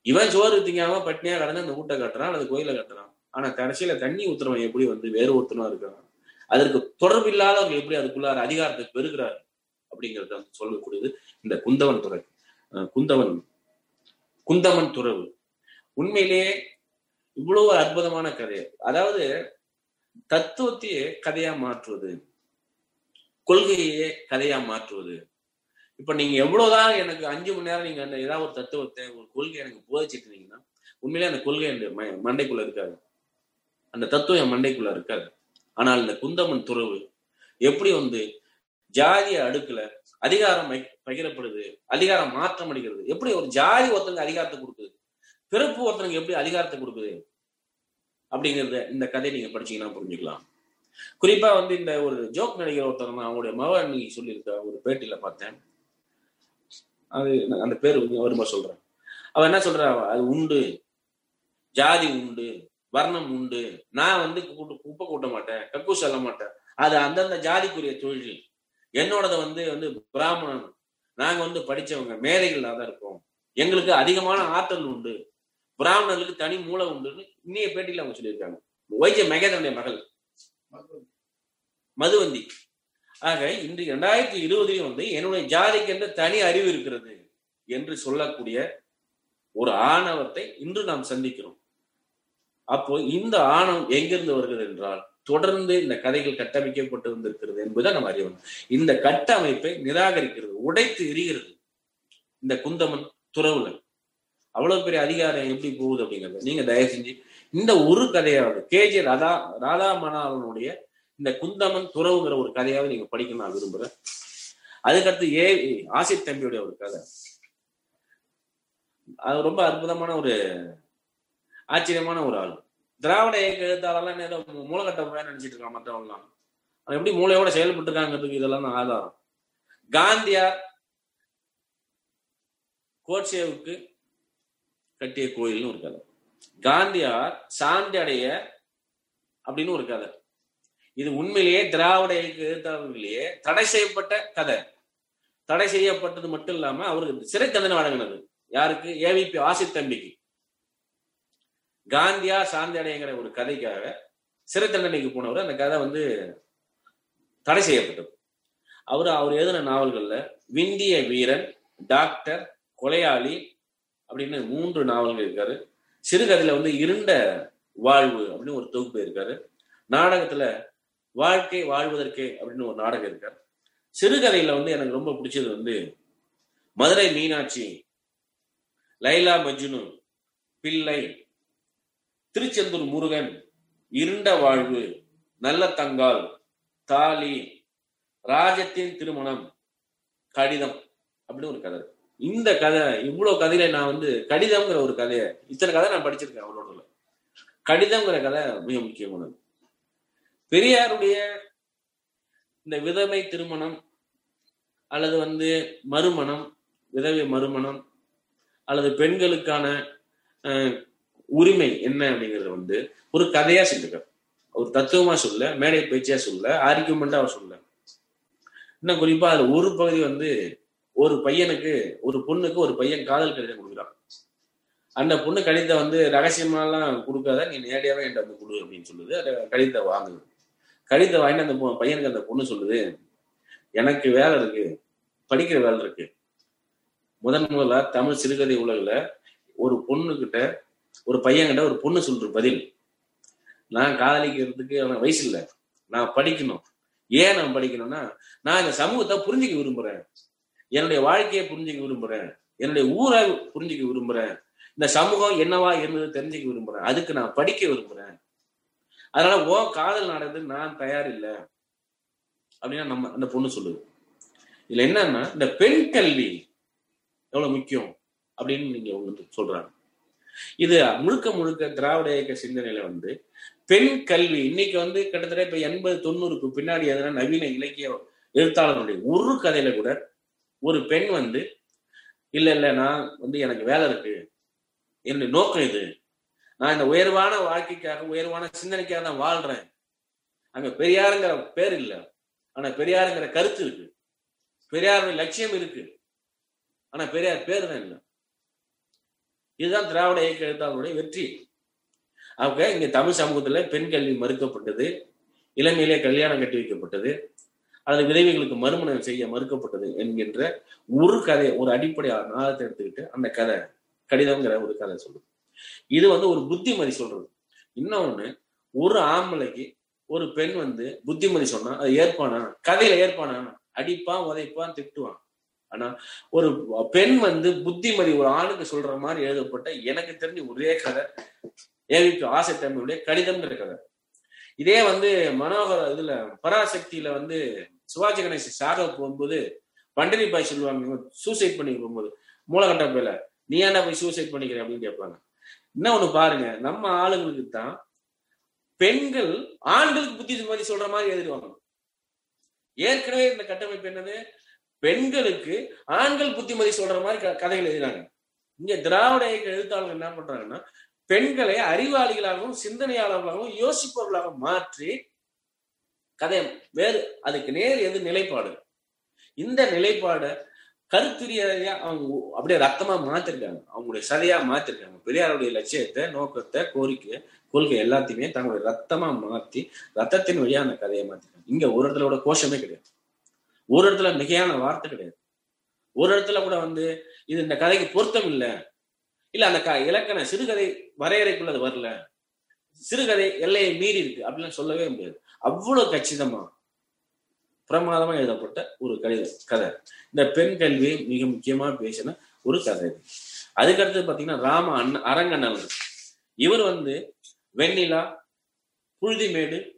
இவன் சோறு திங்காம பட்னியா கடந்து அந்த வீட்டை கட்டுறான் அல்லது கோயில கட்டுறான். ஆனா கடைசியில தண்ணி ஊத்துறவன் எப்படி வந்து வேறு ஒருத்தனா இருக்கிறான் அதற்கு தொடர்பு இல்லாதவங்க எப்படி அதுக்குள்ளார அதிகாரத்தை பெறுகிறார் அப்படிங்கறத வந்து சொல்லக்கூடியது இந்த குந்தவன் துறை. குந்தவன் குந்தவன் துறவு. உண்மையிலேயே இவ்வளவு அற்புதமான கதை அதாவது தத்துவத்தையே கதையா மாற்றுவது. கொள்கையே கதையா மாற்றுவது. இப்ப நீங்க எவ்வளவுதான் எனக்கு அஞ்சு மணி நேரம் நீங்க அந்த ஏதாவது ஒரு தத்துவத்தை ஒரு கொள்கை எனக்கு போதிச்சிட்டு இருந்தீங்கன்னா உண்மையிலே அந்த கொள்கை அந்த மண்டைக்குள்ள இருக்காது. அந்த தத்துவம் என் மண்டைக்குள்ள இருக்காது. ஆனால் இந்த குந்தமன் துறவு எப்படி வந்து ஜாதிய அடுக்குல அதிகாரம் பகிரப்படுது அதிகாரம் மாற்றம் அடைகிறது எப்படி ஒரு ஜாதி ஒருத்தனுக்கு அதிகாரத்தை கொடுக்குது பிறப்பு ஒருத்தனுக்கு எப்படி அதிகாரத்தை கொடுக்குது அப்படிங்கறத இந்த கதையை நீங்க படிச்சீங்கன்னா புரிஞ்சுக்கலாம். குறிப்பா வந்து இந்த ஒரு ஜோக் நடிகர் ஒருத்தர் நான் அவங்களுடைய மகன் நீ சொல்லியிருக்க ஒரு பேட்டியில பார்த்தேன். அது அந்த பேர் வரும்போது வருமா சொல்றேன். அவ என்ன சொல்றா? அது உண்டு. ஜாதி உண்டு. வர்ணம் உண்டு. நான் வந்து கூட்டு- குப்பை கூட்ட மாட்டேன். கக்கு சொல்ல மாட்டேன். அது அந்தந்த ஜாதிக்குரிய தொழில். என்னோடது வந்து வந்து பிராமணன். நாங்க வந்து படிச்சவங்க. மேதைகள் தான் இருக்கோம். எங்களுக்கு அதிகமான ஆற்றல் உண்டு. பிராமணர்களுக்கு தனி மூளை உண்டுன்னு இன்னைய பேட்டியில அவங்க சொல்லியிருக்காங்க. வைஜ மகேதனுடைய மகள். மதுவந்தி. ஆக இன்று இரண்டாயிரத்தி இருபதுலயும் வந்து என்னுடைய ஜாதிக்கு என்ற தனி அறிவு இருக்கிறது என்று சொல்லக்கூடிய ஒரு ஆணவத்தை இன்று நாம் சந்திக்கிறோம். அப்போ இந்த ஆணவம் எங்கிருந்து வருகிறது என்றால் தொடர்ந்து இந்த கதைகள் கட்டமைக்கப்பட்டு வந்திருக்கிறது என்பதை நம்ம அறிவோம். இந்த கட்டமைப்பை நிராகரிக்கிறது உடைத்து எரிகிறது இந்த குந்தமன் துறவுல அவ்வளவு பெரிய அதிகாரம் எப்படி போகுது அப்படிங்கறது நீங்க தயவு செஞ்சு இந்த ஒரு கதையாவது கேஜே ராதா ராதா மணாலனுடைய இந்த குந்தமன் துறவுங்கிற ஒரு கதையாவது நீங்க படிக்க நான் விரும்புறேன். அதுக்கடுத்து ஏ ஆசித் தம்பியுடைய ஒரு கதை. அது ரொம்ப அற்புதமான ஒரு ஆச்சரியமான ஒரு ஆள். திராவிட இயக்க எழுத்தாளர்லாம் ஏதோ மூலகட்டம் நினைச்சிட்டு இருக்கான் மற்றவங்களாம் அவன் எப்படி மூளையோட செயல்பட்டு இருக்காங்கிறதுக்கு இதெல்லாம் ஆதாரம். காந்தியார் கோட்சேவுக்கு கட்டிய கோயில்னு ஒரு கதை. காந்தியார் சாந்தி அடைய அப்படின்னு ஒரு கதை. இது உண்மையிலேயே திராவிட இயக்க எழுத்தாளர்களையே தடை செய்யப்பட்ட கதை. தடை செய்யப்பட்டது மட்டும் இல்லாம அவருக்கு சிறை தண்டனை வழங்கினது. யாருக்கு? ஏவிபி ஆசித் தம்பிக்கு. காந்தியா சாந்தி அடையங்கிற ஒரு கதைக்காக சிறை தண்டனைக்கு போனவர் அந்த கதை வந்து தடை செய்யப்பட்டது. அவர் அவர் எழுதின நாவல்கள்ல விந்திய வீரன் டாக்டர் கொலையாளி அப்படின்னு மூன்று நாவல்கள் இருக்காரு. சிறுகதையில வந்து இருண்ட வாழ்வு அப்படின்னு ஒரு தொகுப்பு இருக்காரு. நாடகத்துல வாழ்க்கை வாழ்வதற்கே அப்படின்னு ஒரு நாடகம் இருக்கார் சிறுகதையில வந்து எனக்கு ரொம்ப பிடிச்சது வந்து மதுரை மீனாட்சி லைலா மஜ்னு பிள்ளை திருச்செந்தூர் முருகன் இருண்ட வாழ்வு நல்ல தங்கால் தாலி ராஜத்தின் திருமணம் கடிதம் அப்படின்னு ஒரு கதை. இந்த கதை இவ்வளவு கதையில நான் வந்து கடிதம்ங்கிற ஒரு கதையை இத்தனை கதை நான் படிச்சிருக்கேன் அவரோட கடிதம்ங்கிற கதை மிக முக்கியமானது. பெரியாருடைய இந்த விதவை திருமணம் அல்லது வந்து மறுமணம் விதவை மறுமணம் அல்லது பெண்களுக்கான அஹ், உரிமை என்ன அப்படிங்கறது வந்து ஒரு கதையா சொல்லிருக்காரு. ஒரு தத்துவமா சொல்ல மேடை பேச்சியா சொல்ல ஆர்கியூமெண்டா அவர் சொல்ல. இன்னும் குறிப்பா அதுல ஒரு பகுதி வந்து ஒரு பையனுக்கு ஒரு பொண்ணுக்கு ஒரு பையன் காதல் கடிதம் கொடுக்குறான். அந்த பொண்ணு கடிதம் வந்து ரகசியமாலாம் கொடுக்காத நீ நேரடியாவே என்கிட்ட வந்து கொடு அப்படின்னு சொல்லுது. அந்த கடிதத்தை வாங்குது. கடிதத்தை வாங்கிட்டு அந்த பொ- பையனுக்கு அந்த பொண்ணு சொல்லுது எனக்கு வேலை இருக்கு படிக்கிற வேலை இருக்கு. முதன் முதலா தமிழ் சிறுகதை உலகில் ஒரு பொண்ணுக்கிட்ட ஒரு பையன்கிட்ட ஒரு பொண்ணு சொல்ற பதில். நான் காதலிக்கிறதுக்கு அவன் வயசு இல்லை. நான் படிக்கணும். ஏன் நான் படிக்கணும்னா நான் இந்த சமூகத்தை புரிஞ்சுக்க விரும்புறேன். என்னுடைய வாழ்க்கையை புரிஞ்சுக்க விரும்புறேன். என்னுடைய ஊரை புரிஞ்சுக்க விரும்புறேன். இந்த சமூகம் என்னவா இருந்தது தெரிஞ்சுக்க விரும்புறேன். அதுக்கு நான் படிக்க விரும்புறேன். அதனால ஓ காதல் நாடகத்துக்கு நான் தயார் இல்லை. அப்படின்னா நம்ம அந்த பொண்ணு சொல்லுது. இதுல என்னன்னா இந்த பெண் கல்வி எவ்வளவு முக்கியம் அப்படின்னு நீங்க உங்களுக்கு சொல்றாங்க. இது முழுக்க முழுக்க திராவிட இயக்க சிந்தனையில வந்து பெண் கல்வி இன்னைக்கு வந்து கிட்டத்தட்ட இப்ப எண்பது தொண்ணூறுக்கு பின்னாடி எதனா நவீன இலக்கிய எழுத்தாளர்களுடைய ஒரு கதையில கூட ஒரு பெண் வந்து இல்ல இல்ல நான் வந்து எனக்கு வேலை இருக்கு. என்னுடைய நோக்கம் இது. நான் இந்த உயர்வான வாழ்க்கைக்காக உயர்வான சிந்தனைக்காக தான் வாழ்றேன். அங்க பெரியாருங்கிற பேர் இல்ல. ஆனா பெரியாருங்கிற கருத்து இருக்கு. பெரியாருடைய லட்சியம் இருக்கு. ஆனா பெரியார் பேர் தான் இல்லை. இதுதான் திராவிட இயக்க எழுத்தாளருடைய வெற்றி. அவங்க இங்க தமிழ் சமூகத்துல பெண் கல்வி மறுக்கப்பட்டது இளமையிலே கல்யாணம் கட்டி வைக்கப்பட்டது அல்லது விதவைகளுக்கு மறுமணம் செய்ய மறுக்கப்பட்டது என்கின்ற ஒரு கதை ஒரு அடிப்படை நாதத்தை எடுத்துக்கிட்டு அந்த கதை கடிதம்ங்கிற ஒரு கதை சொல்லுது. இது வந்து ஒரு புத்திமதி சொல்றது. இன்னொன்னு ஒரு ஆம்பளைக்கு ஒரு பெண் வந்து புத்திமதி சொன்னா அது ஏற்பானா? கதையில ஏற்பானா? அடிப்பான் உதைப்பான் திட்டுவான். ஆனா ஒரு பெண் வந்து புத்திமதி ஒரு ஆணுக்கு சொல்ற மாதிரி எழுதப்பட்ட எனக்கு தெரிஞ்ச ஒரே கதை ஏவிக்கு ஆசை தமிழுடைய கடிதம்ன்ற கதை. இதே வந்து மனோகர இதுல பராசக்தியில வந்து சிவாஜி கணேசன் சாக போகும்போது பண்டிரி பாய் சொல்லுவாங்க சூசைட் பண்ணி போகும்போது மூலகட்ட பேல நீ ஏன்டா போய் சூசைட் பண்ணிக்கிற? அப்படின்னு கேட்பாங்க. என்ன ஒண்ணு பாருங்க. நம்ம ஆளுங்களுக்கு தான் பெண்கள் ஆண்களுக்கு புத்தி சொல்ற மாதிரி எழுதிடுவாங்க ஏற்கனவே இந்த கட்டமைப்பு என்னது? பெண்களுக்கு ஆண்கள் புத்திமதி சொல்ற மாதிரி கதைகள் எழுதினாங்க இங்க திராவிட இயக்க எழுத்தாளர்கள் என்ன பண்றாங்கன்னா பெண்களை அறிவாளிகளாகவும் சிந்தனையாளர்களாகவும் யோசிப்பவர்களாக மாற்றி கதை வேறு அதுக்கு நேர் எது நிலைப்பாடு? இந்த நிலைப்பாடை கருத்துரியா அவங்க அப்படியே ரத்தமா மாத்திருக்காங்க. அவங்களுடைய சதையா மாத்திருக்காங்க. பெரியாருடைய லட்சியத்தை நோக்கத்தை கோரிக்கை கொள்கை எல்லாத்தையுமே தங்களுடைய ரத்தமா மாத்தி ரத்தத்தின் வழியா அந்த கதையை மாத்திருக்காங்க. இங்க ஒரு இடத்துல கூட கோஷமே கிடையாது. ஒரு இடத்துல மிகையான வார்த்தை கிடையாது. ஒரு இடத்துல கூட வந்து இது இந்த கதைக்கு பொருத்தம் இல்லை. இல்ல அந்த க இலக்கண சிறுகதை வரையறைக்குள்ள அது வரல. சிறுகதை எல்லையை மீறி இருக்கு. அப்படின்னு சொல்லவே முடியாது. அவ்வளவு கச்சிதமா பிரமாதமா எழுதப்பட்ட ஒரு கடிதம் கதை. இந்த பெண் கல்வியை மிக முக்கியமா பேசின ஒரு கதை. இது அதுக்கடுத்து பாத்தீங்கன்னா ராம அண்ண அரங்கண்ணன். இவர் வந்து வெண்ணிலா புழுதிமேடு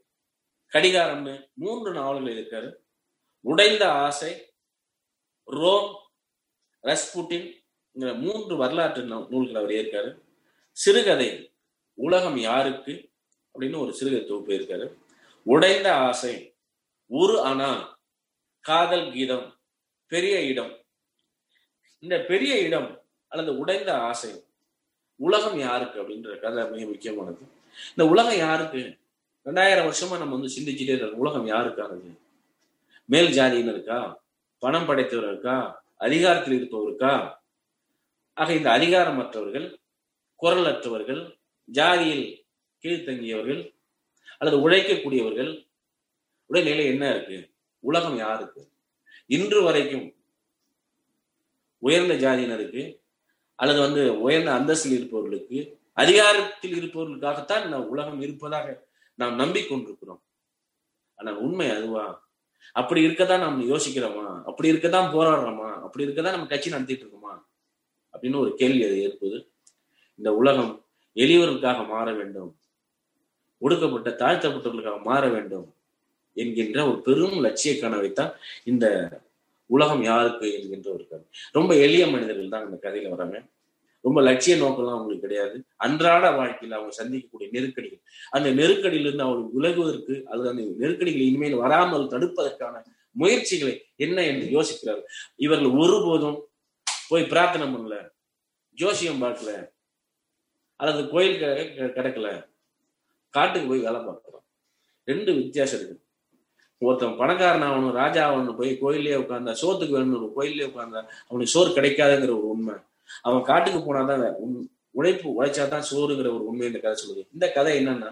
கடிகாரம்னு மூன்று நாவல்கள் இருக்காரு உடைந்த ஆசை ரோம் ரஸ்புட்டின் மூன்று வரலாற்று நூல்கள் அவர் இருக்காரு சிறுகதை உலகம் யாருக்கு? அப்படின்னு ஒரு சிறுகதை தொகுப்பு இருக்காரு உடைந்த ஆசை ஒரு அணா காதல் கீதம் பெரிய இடம். இந்த பெரிய இடம் அல்லது உடைந்த ஆசை உலகம் யாருக்கு அப்படின்ற கதை மிக முக்கியமானது. இந்த உலகம் யாருக்கு? ரெண்டாயிரம் வருஷமா நம்ம வந்து சிந்திச்சுட்டே இருக்கோம் உலகம் யாருக்கானது? மேல் ஜாதியினர் இருக்கா? பணம் படைத்தவர் இருக்கா? அதிகாரத்தில் இருப்பவருக்கா ஆக இந்த அதிகாரமற்றவர்கள் குரலற்றவர்கள் ஜாதியில் கீழ்த்தங்கியவர்கள் அல்லது உழைக்கக்கூடியவர்கள் உடல்நிலை என்ன இருக்கு? உலகம் யாருக்கு இன்று வரைக்கும் உயர்ந்த ஜாதியினருக்கு அல்லது வந்து உயர்ந்த அந்தஸ்தில் இருப்பவர்களுக்கு அதிகாரத்தில் இருப்பவர்களுக்காகத்தான் இந்த உலகம் இருப்பதாக நாம் நம்பிக்கொண்டிருக்கிறோம். ஆனால் உண்மை அதுவா? அப்படி இருக்கதான் நாம் யோசிக்கிறோமா? அப்படி இருக்கதான் போராடுறோமா? அப்படி இருக்கதான் நம்ம கட்சி நடத்திட்டு இருக்கோமா? அப்படின்னு ஒரு கேள்வி அது ஏற்பது. இந்த உலகம் எளியவர்களுக்காக மாற வேண்டும். ஒடுக்கப்பட்ட தாழ்த்தப்பட்டவர்களுக்காக மாற வேண்டும். என்கின்ற ஒரு பெரும் லட்சிய கனவைத்தான் இந்த உலகம் யாருக்கு என்கின்ற ஒரு கதை. ரொம்ப எளிய மனிதர்கள் தான் இந்த கதையில வராங்க. ரொம்ப லட்சிய நோக்கம்லாம் அவங்களுக்கு கிடையாது. அன்றாட வாழ்க்கையில் அவங்க சந்திக்கக்கூடிய நெருக்கடிகள். அந்த நெருக்கடியிலிருந்து அவங்களுக்கு விலகுவதற்கு அல்லது அந்த நெருக்கடிகள் இனிமேல் வராமல் தடுப்பதற்கான முயற்சிகளை என்ன என்று யோசிக்கிறார்கள் இவர்கள் ஒருபோதும் போய் பிரார்த்தனை பண்ணல. ஜோசியம் பார்க்கல. அல்லது கோயில் கிடக்கல. காட்டுக்கு போய் வேலை பார்க்கலாம் ரெண்டு வித்தியாசம் இருக்கு. ஒருத்தன் பணக்காரன் அவனு ராஜா ஆகணும் போய் கோயிலே உட்கார்ந்தா சோத்துக்கு வேணும் கோயிலே உட்கார்ந்தா அவனுக்கு சோறு கிடைக்காதுங்கிற ஒரு உண்மை. அவன் காட்டுக்கு போனாதான் உழைப்பு உழைச்சாதான் சோறுங்கிற ஒரு உண்மை இந்த கதை சொல்லுது. இந்த கதை என்னன்னா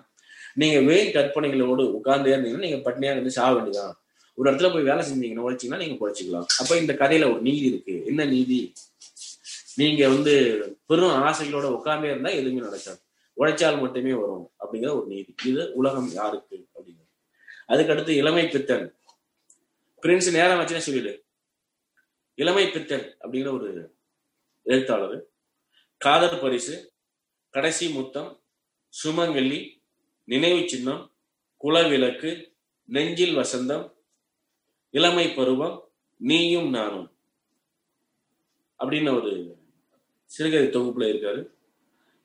நீங்க வெயில் கற்பனைகளோடு உட்கார்ந்தே இருந்தீங்கன்னா நீங்க பட்னியா இருந்து சாக வேண்டியதான் ஒரு இடத்துல போய் வேலை செஞ்சீங்கன்னா உழைச்சிங்கன்னா நீங்க உழைச்சிக்கலாம் அப்ப இந்த கதையில ஒரு நீதி இருக்கு. என்ன நீதி? நீங்க வந்து பெரும் ஆசைகளோட உட்கார்ந்தே இருந்தா எதுவுமே நடக்காது. உழைச்சால் மட்டுமே வரும் அப்படிங்கிற ஒரு நீதி. இது உலகம் யாருக்கு அப்படிங்கிறது. அதுக்கடுத்து இளமை பித்தன். பிரின்ஸ் நேரம் வச்சுன்னு சொல்லிடு. இளமை பித்தன் அப்படிங்கிற ஒரு எழுத்தாளர். காதல் பரிசு கடைசி முத்தம் சுமங்கல்லி நினைவு சின்னம் குலவிளக்கு நெஞ்சில் வசந்தம் இளமை பருவம் நீயும் நானும் அப்படின்னு ஒரு சிறுகதை தொகுப்புல இருக்காரு.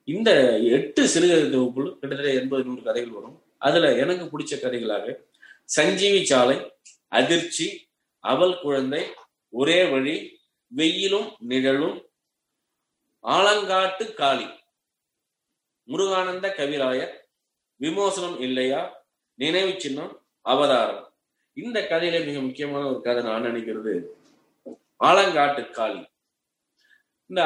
இந்த எட்டு சிறுகதை தொகுப்புல கிட்டத்தட்ட எண்பது நூறு கதைகள் வரும். அதுல எனக்கு பிடிச்ச கதைகளாக சஞ்சீவி சாலை அதிர்ச்சி அவள் குழந்தை ஒரே வழி வெயிலும் நிழலும் ஆலங்காட்டு காளி. முருகானந்த கவிராயர் விமோசனம் இல்லையா? நினைவு சின்னம் அவதாரம். இந்த கதையில மிக முக்கியமான ஒரு கதை நான் நினைக்கிறது. ஆலங்காட்டு காளி. இந்த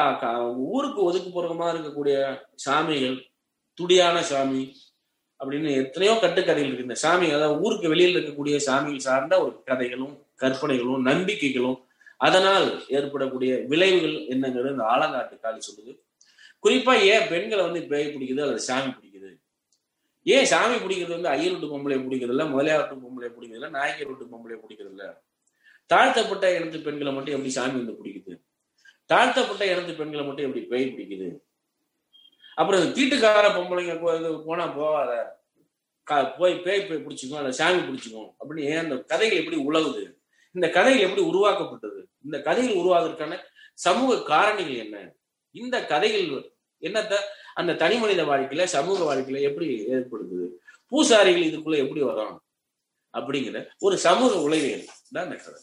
ஊருக்கு ஒதுக்குப்புறமா இருக்கக்கூடிய சாமிகள் துடியான சாமி அப்படின்னு எத்தனையோ கட்டுக்கதைகள் இருக்கு. இந்த சாமி அதாவது ஊருக்கு வெளியில் இருக்கக்கூடிய சாமிகள் சார்ந்த ஒரு கதைகளும் கற்பனைகளும் நம்பிக்கைகளும் அதனால் ஏற்படக்கூடிய விளைவுகள் என்னங்கிறது இந்த ஆலங்காட்டு காளி சொல்லுது. குறிப்பா ஏன் பெண்களை வந்து பேய் பிடிக்குது அல்லது சாமி பிடிக்குது? ஏன் சாமி பிடிக்கிறது வந்து ஐயர் வீட்டு பொம்பளை பிடிக்கிறது இல்ல முதலியார் வீட்டு பொம்பளை பிடிக்கிறது இல்ல நாயக்கர் வீட்டு பொம்பளை பிடிக்கிறது இல்ல தாழ்த்தப்பட்ட இனத்து பெண்களை மட்டும் எப்படி சாமி வந்து பிடிக்குது? தாழ்த்தப்பட்ட இனத்து பெண்களை மட்டும் எப்படி பேய் பிடிக்குது? அப்புறம் இந்த தீட்டுக்கார பொம்பளைங்க போனா போகாத. கா- போய் பேய் போய் பிடிச்சிக்கும் அல்ல சாமி பிடிச்சிக்கும் அப்படின்னு ஏன் அந்த கதைகள் எப்படி உழவுது? இந்த கதைகள் எப்படி உருவாக்கப்பட்டது? இந்த கதைகள் உருவாவதற்கான சமூக காரணிகள் என்ன? இந்த கதைகள் என்னத்த அந்த தனி மனித வாழ்க்கையில சமூக வாழ்க்கையில எப்படி ஏற்படுத்துது பூசாரிகள் இதுக்குள்ள எப்படி வரும்? அப்படிங்கிற ஒரு சமூக உளவியல் தான் இந்த கதை.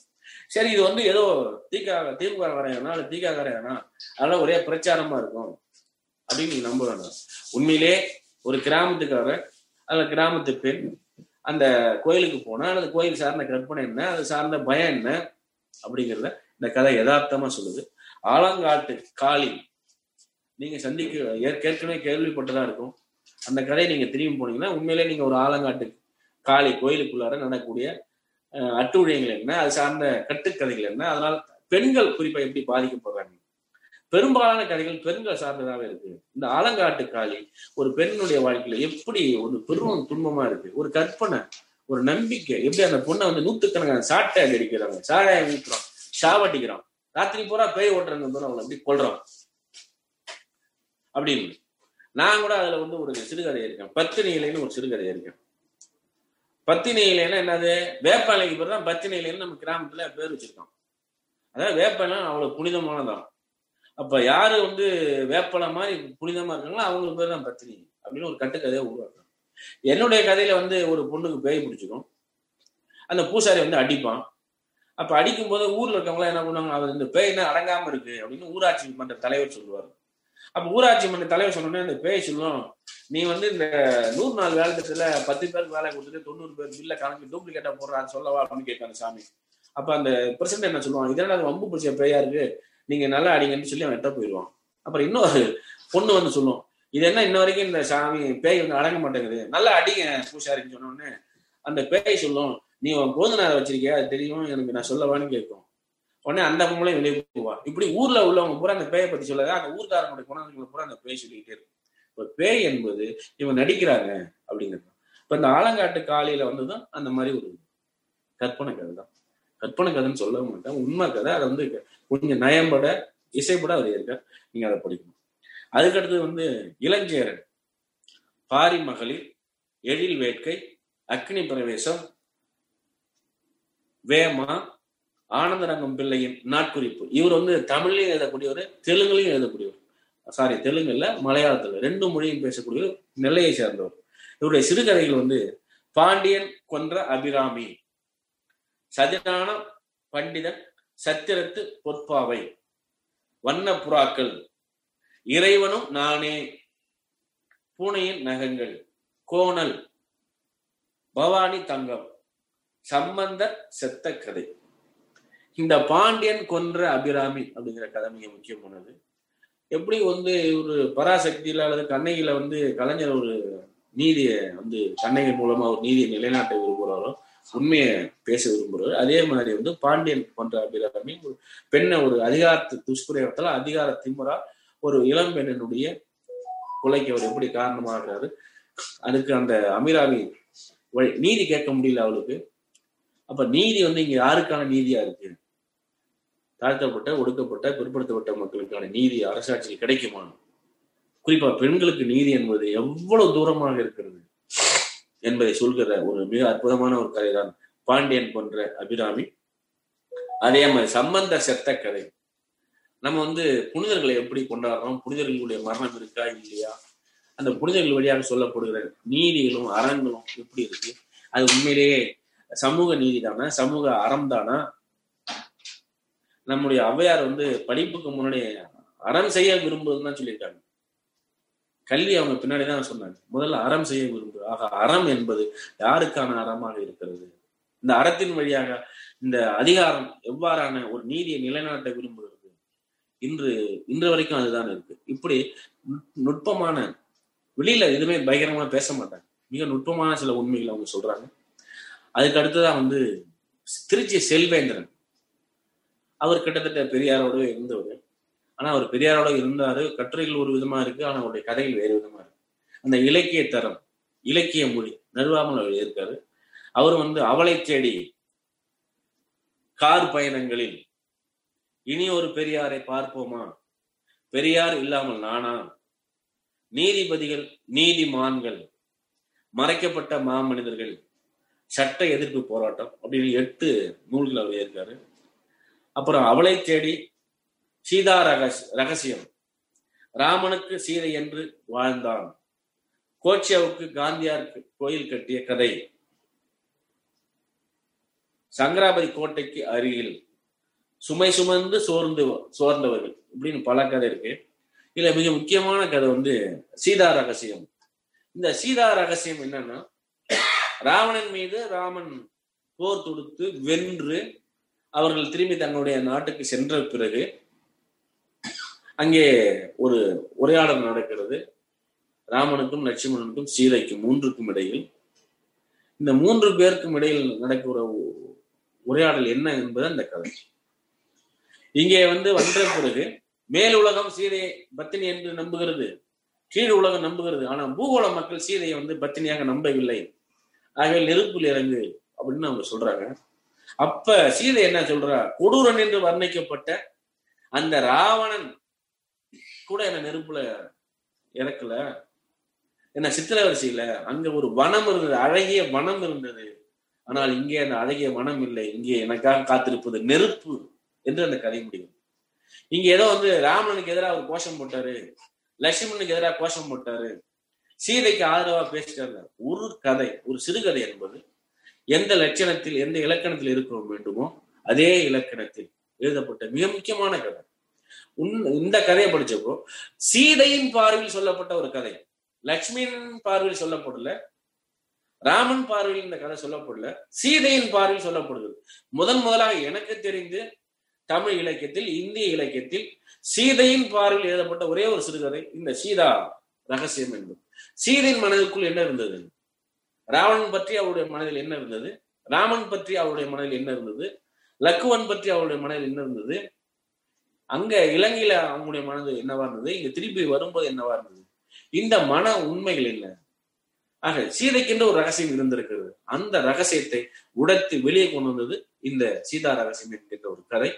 சரி இது வந்து ஏதோ தீக்கா திமுக காரையானா இல்ல தீகா காரையானா அதெல்லாம் ஒரே பிரச்சாரமா இருக்கும். அப்படின்னு நீங்க நம்ப வேண்டாம் உண்மையிலே ஒரு கிராமத்துக்காரர் அல்ல கிராமத்து பெண் அந்த கோயிலுக்கு போனா அந்த கோயில் சார்ந்த கற்பனை என்ன அது சார்ந்த பயம் என்ன அப்படிங்கிறத இந்த கதை யதார்த்தமா சொல்லுது. ஆலங்காட்டு காளி நீங்க சந்திக்க ஏற்கனவே கேள்விப்பட்டதா இருக்கும். அந்த கதையை நீங்க திரும்பி போனீங்கன்னா உண்மையிலே நீங்க ஒரு ஆலங்காட்டு காளி கோயிலுக்குள்ளார நடக்கக்கூடிய அஹ், என்ன அது சார்ந்த கட்டுக்கதைகள் என்ன அதனால பெண்கள் குறிப்பா எப்படி பாதிக்கப்படுறாங்க? பெரும்பாலான கதைகள் பெண்கள் சார்ந்ததாவே இருக்கு. இந்த ஆலங்காட்டு காளி ஒரு பெண்ணுடைய வாழ்க்கையில எப்படி ஒரு பெரும் துன்பமா இருக்கு. ஒரு கற்பனை ஒரு நம்பிக்கை. எப்படி அந்த பொண்ணை வந்து நூத்துக்கணக்கான சாட்டை அடிக்கிறாங்க. சாராயம் வீட்டுறோம் சாவட்டிக்கிறான் ராத்திரி பூரா பேய் ஓட்டுறாங்க போது அவங்களை அப்படி கொள்றோம் அப்படின்னு. நான் கூட அதுல வந்து ஒரு சிறுகதை இருக்கேன். பத்தினி இலைன்னு ஒரு சிறுகதை இருக்கேன். பத்தினி இலைன்னா என்னது வேப்பாலைக்கு பேர் தான் பத்தினி இலைன்னு நம்ம கிராமத்துல பேர் வச்சிருக்கோம் அதாவது வேப்பலை அவ்வளவு புனிதமானதான் அப்ப யாரு வந்து வேப்பலை மாதிரி புனிதமா இருக்காங்களோ அவங்களுக்கு பேர் தான் பத்தினி அப்படின்னு ஒரு கட்டுக்கதையை உருவாக்குறாங்க. என்னுடைய கதையில வந்து ஒரு பொண்ணுக்கு பேய் பிடிச்சிக்கும். அந்த பூசாரி வந்து அடிப்பான். அப்ப அடிக்கும் போது ஊர்ல இருக்கவங்களாம் என்ன பண்ணுவாங்க? அவர் இந்த பேய் என்ன அடங்காம இருக்கு அப்படின்னு ஊராட்சி மன்ற தலைவர் சொல்லுவார். அப்ப ஊராட்சி மன்ற தலைவர் சொன்னோடனே அந்த பேய் சொல்லும் நீ வந்து இந்த நூறு நாள் வேலை திட்டத்துல பத்து பேருக்கு வேலை கொடுத்துட்டு தொண்ணூறு பேர் பில்ல கணக்கு டூப்ளிகேட்டா போடுறான்னு சொல்லவா? அப்படின்னு கேட்காங்க சாமி. அப்ப அந்த பிரசிடண்ட் என்ன சொல்லுவாங்க இதனால அது வம்பு பிடிச்ச பேயா இருக்கு? நீங்க நல்லா அடிங்கன்னு சொல்லி அவன் எட்ட போயிடுவான். அப்புறம் இன்னொரு பொண்ணு வந்து சொல்லும் இது என்ன இன்ன வரைக்கும் இந்த சாமி பேய் வந்து அடங்க மாட்டேங்குது. நல்லா அடிங்க பூசாரின்னு சொன்ன உடனே அந்த பேய் சொல்லும் நீ உன் போதனாரை வச்சிருக்கியா? அது தெரியும் எனக்கு நான் சொல்லவான்னு கேட்கும். உடனே அந்த பொம்பளையும் வெளியே போவா. இப்படி ஊர்ல உள்ளவங்க பூரா அந்த பேயை பத்தி சொல்லாத அந்த ஊர்காரனுடைய குணங்களை பூரா அந்த பேய் சொல்லிக்கிட்டே இருக்கும். இப்ப பேய் என்பது இவன் நடிக்கிறாங்க அப்படிங்கிறது. இப்ப இந்த ஆலங்காட்டு காலையில வந்துதான் அந்த மாதிரி ஒரு கற்பனை கதை தான். கற்பனை கதைன்னு சொல்ல மாட்டேன். உண்மை கதை அதை வந்து கொஞ்சம் நயம்பட இசைப்பட அவர் இருக்க நீங்க அதை படிக்கணும். அதுக்கடுத்து வந்து இளஞ்சேரன். பாரி மகளிர் எழில் வேட்கை அக்னி பிரவேசம் வேமா ஆனந்தரங்கம் பிள்ளையின் நாட்குறிப்பு. இவர் வந்து தமிழ்லையும் எழுதக்கூடியவர் தெலுங்குலையும் எழுதக்கூடியவர். சாரி தெலுங்கு இல்ல மலையாளத்துல. ரெண்டு மொழியும் பேசக்கூடிய நெல்லையை சேர்ந்தவர். இவருடைய சிறுகதைகள் வந்து பாண்டியன் கொன்ற அபிராமி சதிரான பண்டிதன் சத்திரத்து பொற்பாவை. வண்ண புறாக்கள். இறைவனும் நானே. பூனையின் நகங்கள். கோணல். பவானி தங்கம். சம்பந்த செத்த கதை. இந்த பாண்டியன் கொன்ற அபிராமி அப்படிங்கிற கதை மிக முக்கியமானது எப்படி வந்து ஒரு பராசக்தியில அல்லது கண்ணகியில வந்து கலைஞர் ஒரு நீதியை வந்து கண்ணகி மூலமா ஒரு நீதியை நிலைநாட்ட விரும்புகிறாரோ உண்மையை பேச விரும்புகிறார். அதே மாதிரி வந்து பாண்டியன் போன்ற அபிராமி ஒரு பெண்ணை ஒரு அதிகாரத்து துஷ்பிரயோகத்தில் அதிகார திமுறா ஒரு இளம் பெண்ணினுடைய கொலைக்கு அவர் எப்படி காரணமாகிறாரு? அதுக்கு அந்த அமீராவி வழி நீதி கேட்க முடியல அவளுக்கு. அப்ப நீதி வந்து இங்க யாருக்கான நீதியா இருக்கு? தாழ்த்தப்பட்ட ஒடுக்கப்பட்ட பிற்படுத்தப்பட்ட மக்களுக்கான நீதி அரசாட்சியில் கிடைக்குமா? குறிப்பா பெண்களுக்கு நீதி என்பது எவ்வளவு தூரமாக இருக்கிறது? என்பதை சொல்கிற ஒரு மிக அற்புதமான ஒரு கதைதான் பாண்டியன் போன்ற அபிராமி. அதே மாதிரி சம்பந்த செத்த கதை நம்ம வந்து புனிதர்களை எப்படி கொண்டாடுறோம்? புனிதர்களுடைய மரணம் இருக்கா இல்லையா? அந்த புனிதர்கள் வழியாக சொல்லப்படுகிற நீதிகளும் அறங்களும் எப்படி இருக்கு? அது உண்மையிலேயே சமூக நீதி தானா சமூக அறம் தானா நம்முடைய ஔவையார் வந்து படிப்புக்கு முன்னாடி அறம் செய்ய விரும்புவதுன்னு தான் சொல்லியிருக்காங்க. கல்வி அவங்க பின்னாடி தான் சொன்னாங்க முதல்ல அறம் செய்ய விரும்பு ஆக அறம் என்பது யாருக்கான அறமாக இருக்கிறது? இந்த அறத்தின் வழியாக இந்த அதிகாரம் எவ்வாறான ஒரு நீதியை நிலைநாட்ட விரும்புகிறது? இன்று இன்று வரைக்கும் அதுதான் இருக்கு. இப்படி நுட்பமான வெளியில எதுவுமே பயங்கரமா பேச மாட்டாங்க. மிக நுட்பமான சில உண்மைகளை அவங்க சொல்றாங்க. அதுக்கு அடுத்ததான் வந்து திருச்சி செல்வேந்திரன். அவர் கிட்டத்தட்ட பெரியாரோட இருந்தவர். ஆனா அவர் பெரியாரோட இருந்தாரு. கட்டுரைகள் ஒரு விதமா இருக்கு ஆனா அவருடைய கதைகள் வேறு விதமா இருக்கு. அந்த இலக்கிய தரம் இலக்கிய மொழி நடுவாமல் அவர் இருக்காரு அவர் வந்து அவளை தேடி கார் பயணங்களில் இனி ஒரு பெரியாரை பார்ப்போமா? பெரியார் இல்லாமல் நானா? நீதிபதிகள் நீதிமான்கள் மறைக்கப்பட்ட மாமனிதர்கள் சட்ட எதிர்ப்பு போராட்டம் அப்படின்னு எட்டு நூல்கள் அவர் இருக்காரு அப்புறம் அவளை தேடி சீதா ரகஸ் ரகசியம். ராமனுக்கு சீதை என்று வாழ்ந்தான். கோச்சியாவுக்கு காந்தியார் கோயில் கட்டிய கதை. சங்கராபதி கோட்டைக்கு அருகில். சுமை சுமந்து சோர்ந்து சோர்ந்தவர்கள். இப்படின்னு பல கதை இருக்கு. இதுல மிக முக்கியமான கதை வந்து சீதா ரகசியம். இந்த சீதா ரகசியம் என்னன்னா ராவணன் மீது ராமன் போர் தொடுத்து வென்று அவர்கள் திரும்பி தங்களுடைய நாட்டுக்கு சென்ற பிறகு அங்கே ஒரு உரையாடல் நடக்கிறது. ராமனுக்கும் லட்சுமணனுக்கும் சீதைக்கும் மூன்றுக்கும் இடையில். இந்த மூன்று பேருக்கும் இடையில் நடக்கிற உரையாடல் என்ன என்பது அந்த கதை. இங்கே வந்து வந்த பிறகு மேல் உலகம் சீதையை பத்தினி என்று நம்புகிறது. கீழ் உலகம் நம்புகிறது. ஆனா பூகோள மக்கள் சீதையை வந்து பத்தினியாக நம்பவில்லை. ஆகவே நெருப்பில் இறங்கு அப்படின்னு அவங்க சொல்றாங்க. அப்ப சீதை என்ன சொல்றா? கொடூரன் என்று வர்ணிக்கப்பட்ட அந்த ராவணன் கூட என்ன நெருப்புல இறக்கல. என்ன சித்திரவரிசையில அங்க ஒரு வனம் இருந்தது அழகிய வனம் இருந்தது. ஆனால் இங்கே அந்த அழகிய வனம் இல்லை. இங்கே எனக்காக காத்திருப்பது நெருப்பு என்று அந்த கதை முடியும். இங்க ஏதோ வந்து ராமனுக்கு எதிராக ஒரு கோஷம் போட்டாரு. லட்சுமணனுக்கு எதிராக கோஷம் போட்டாரு. சீதைக்கு ஆதரவா பேசிட்டாரு ஒரு கதை ஒரு சிறுகதை என்பது எந்த லட்சணத்தில் எந்த இலக்கணத்தில் இருக்க வேண்டுமோ அதே இலக்கணத்தில் எழுதப்பட்ட மிக முக்கியமான கதை. இந்த கதையை படிச்சப்போ சீதையின் பார்வையில் சொல்லப்பட்ட ஒரு கதை. லக்ஷ்மியின் பார்வையில் சொல்லப்படல. ராமன் பார்வையில் இந்த கதை சொல்லப்படல. சீதையின் பார்வையில் சொல்லப்படுகிறது முதன் முதலாக எனக்கு தெரிந்து தமிழ் இலக்கியத்தில் இந்திய இலக்கியத்தில் சீதையின் பார்வையில் எழுதப்பட்ட ஒரே ஒரு சிறுகதை இந்த சீதா ரகசியம் என்பது. சீதையின் மனதிற்குள் என்ன இருந்தது? ராவணன் பற்றி அவருடைய மனதில் என்ன இருந்தது? ராமன் பற்றி அவருடைய மனதில் என்ன இருந்தது? லக்குவன் பற்றி அவருடைய மனதில் என்ன இருந்தது? அங்க இலங்கையில அவங்களுடைய மனது என்னவா இருந்தது? இங்க திருப்பி வரும்போது என்னவா இருந்தது? இந்த மன உண்மைகள் என்ன? ஆக சீதைக்கென்று ஒரு ரகசியம் இருந்திருக்கிறது. அந்த ரகசியத்தை உடைத்து வெளியே கொண்டு வந்தது இந்த சீதா ரகசியம் என்கின்ற ஒரு கதை.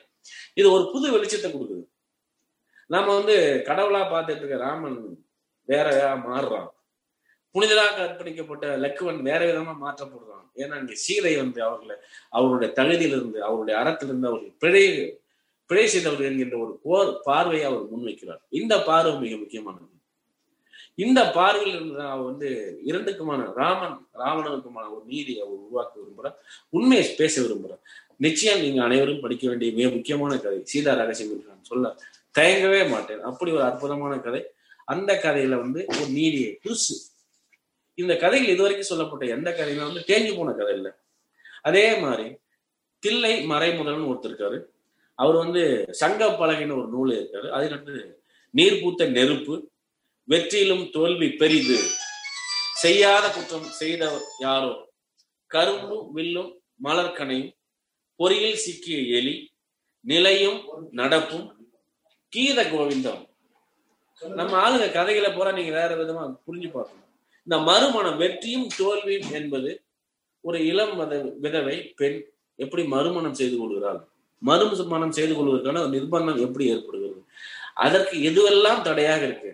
இது ஒரு புது வெளிச்சத்தை கொடுக்குது. நாம வந்து கடவுளா பார்த்துட்டு இருக்க ராமன் வேறையா மாறுறான். புனிதராக அர்ப்பணிக்கப்பட்ட லக்குவன் வேற விதமா மாற்றப்படுறான். ஏன்னா இங்க சீதை வந்து அவர்களை அவருடைய தகுதியிலிருந்து அவருடைய அறத்திலிருந்து அவர்கள் பிழை பிழை என்கின்ற ஒரு போர் பார்வையை அவர் முன்வைக்கிறார். இந்த பார்வை மிக முக்கியமானது. இந்த பார்வையில் இருந்து அவர் வந்து இரண்டுக்குமான ராமன் ராவணனுக்குமான ஒரு நீதியை அவர் உருவாக்க விரும்புகிறார் உண்மையை பேச விரும்புகிறார் நிச்சயம் நீங்க அனைவரும் படிக்க வேண்டிய மிக முக்கியமான கதை. சீதா ரகசியம் என்று நான் சொல்ல தயங்கவே மாட்டேன். அப்படி ஒரு அற்புதமான கதை. அந்த கதையில வந்து ஒரு நீதியை புதுசு இந்த கதையில் இதுவரைக்கும் சொல்லப்பட்ட எந்த கதையுமே வந்து தேங்கி போன கதை இல்லை. அதே மாதிரி தில்லை மறைமுதல்னு ஒருத்தர் இருக்காரு. அவர் வந்து சங்க பலகைன்னு ஒரு நூல் இருக்காரு அதில் வந்து நீர் பூத்த நெருப்பு வெற்றியிலும் தோல்வி பெரிது. செய்யாத குற்றம் செய்தவர் யாரோ? கரும்பும் வில்லும் மலர்கனையும் பொறியில் சிக்கிய எலி நிலையும் நடப்பும் கீத கோவிந்தம். நம்ம ஆளுங்க கதைகளை போற நீங்க வேற விதமா புரிஞ்சு பார்க்கணும். இந்த மறுமணம் வெற்றியும் தோல்வியும் என்பது ஒரு இளம் வித விதவை பெண் எப்படி மறுமணம் செய்து கொள்கிறாள்? மறுமணம் செய்து கொள்வதற்கான நிர்பந்தம் எப்படி ஏற்படுகிறது? அதற்கு எதுவெல்லாம் தடையாக இருக்கு?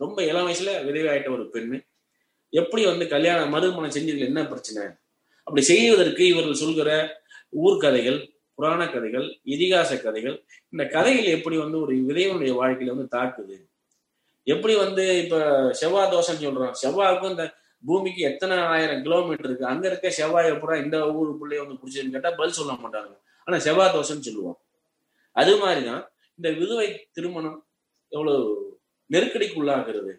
ரொம்ப இளம் வயசுல விதவையாயிட்ட ஒரு பெண்ணு. எப்படி வந்து கல்யாணம் மறுமணம் செஞ்சதுல என்ன பிரச்சனை? அப்படி செய்வதற்கு இவர்கள் சொல்கிற ஊர்கதைகள் புராண கதைகள் இதிகாச கதைகள் இந்த கதைகள் எப்படி வந்து ஒரு விதைவனுடைய வாழ்க்கையில வந்து தாக்குது? எப்படி வந்து இப்ப செவ்வாய் தோஷம் சொல்றோம் செவ்வாய்க்கும் இந்த பூமிக்கு எத்தனை ஆயிரம் கிலோமீட்டர் இருக்கு? அங்க இருக்க செவ்வாய் பூரா இந்த ஊருக்குள்ளேயே வந்து பிடிச்சதுன்னு கேட்டா பதில் சொல்ல மாட்டாங்க. ஆனா செவ்வாய் தோஷம்னு சொல்லுவோம் அது மாதிரிதான் இந்த விதவை திருமணம் எவ்வளவு நெருக்கடிக்கு உள்ளாகிறது